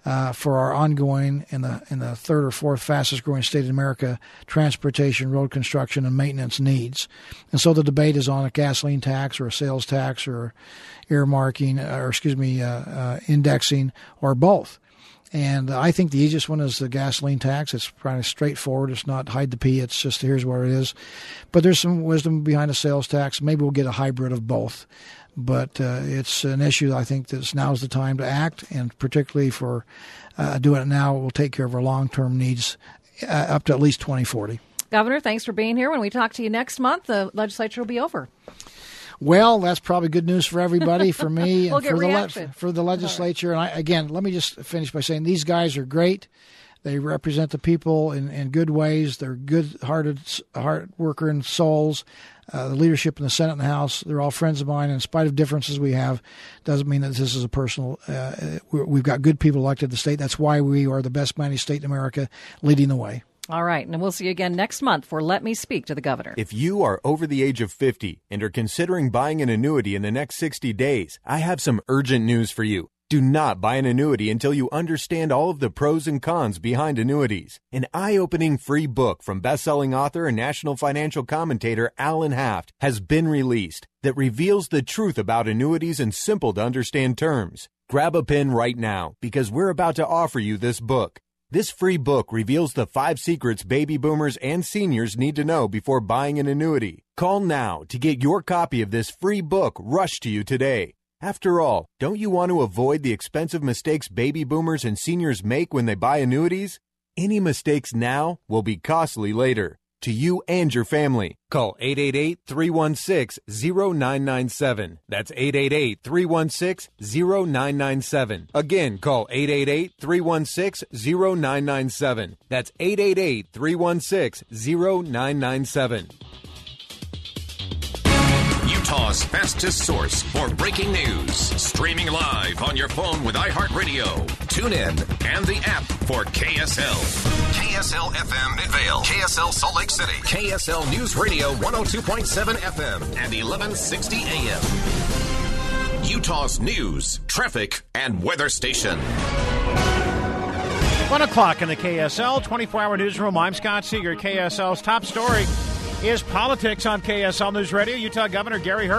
Uh, for our ongoing in the in the third or fourth fastest growing state in America, transportation, road construction, and maintenance needs, and so the debate is on a gasoline tax or a sales tax or earmarking or excuse me, uh, uh, indexing or both. And I think the easiest one is the gasoline tax. It's kind of straightforward. It's not hide the pea. It's just here's where it is. But there's some wisdom behind a sales tax. Maybe we'll get a hybrid of both. But uh, it's an issue I think that now's the time to act, and particularly for uh, doing it now, will take care of our long term needs uh, up to at least 2040. Governor, thanks for being here. When we talk to you next month, the legislature will be over. Well, that's probably good news for everybody, for me, and We'll for the reaction. for the legislature. And I, again, let me just finish by saying these guys are great. They represent the people in, in good ways. They're good-hearted, hard worker and souls. Uh, the leadership in the Senate and the House, they're all friends of mine. In spite of differences we have, doesn't mean that this is a personal. Uh, we've got good people elected to the state. That's why we are the best managed state in America, leading the way. All right, and we'll see you again next month for Let Me Speak to the Governor. If you are over the age of 50 and are considering buying an annuity in the next 60 days, I have some urgent news for you. Do not buy an annuity until you understand all of the pros and cons behind annuities. An eye opening free book from best selling author and national financial commentator Alan Haft has been released that reveals the truth about annuities in simple to understand terms. Grab a pen right now because we're about to offer you this book. This free book reveals the five secrets baby boomers and seniors need to know before buying an annuity. Call now to get your copy of this free book rushed to you today. After all, don't you want to avoid the expensive mistakes baby boomers and seniors make when they buy annuities? Any mistakes now will be costly later to you and your family. Call 888-316-0997. That's 888-316-0997. Again, call 888-316-0997. That's 888-316-0997. Utah's fastest source for breaking news. Streaming live on your phone with iHeartRadio. Tune in and the app for KSL. KSL FM Midvale. KSL Salt Lake City. KSL News Radio 102.7 FM and 1160 AM. Utah's news, traffic, and weather station. One o'clock in the KSL 24 hour newsroom. I'm Scott Seeger. KSL's top story is politics on KSL News Radio. Utah Governor Gary Herbert.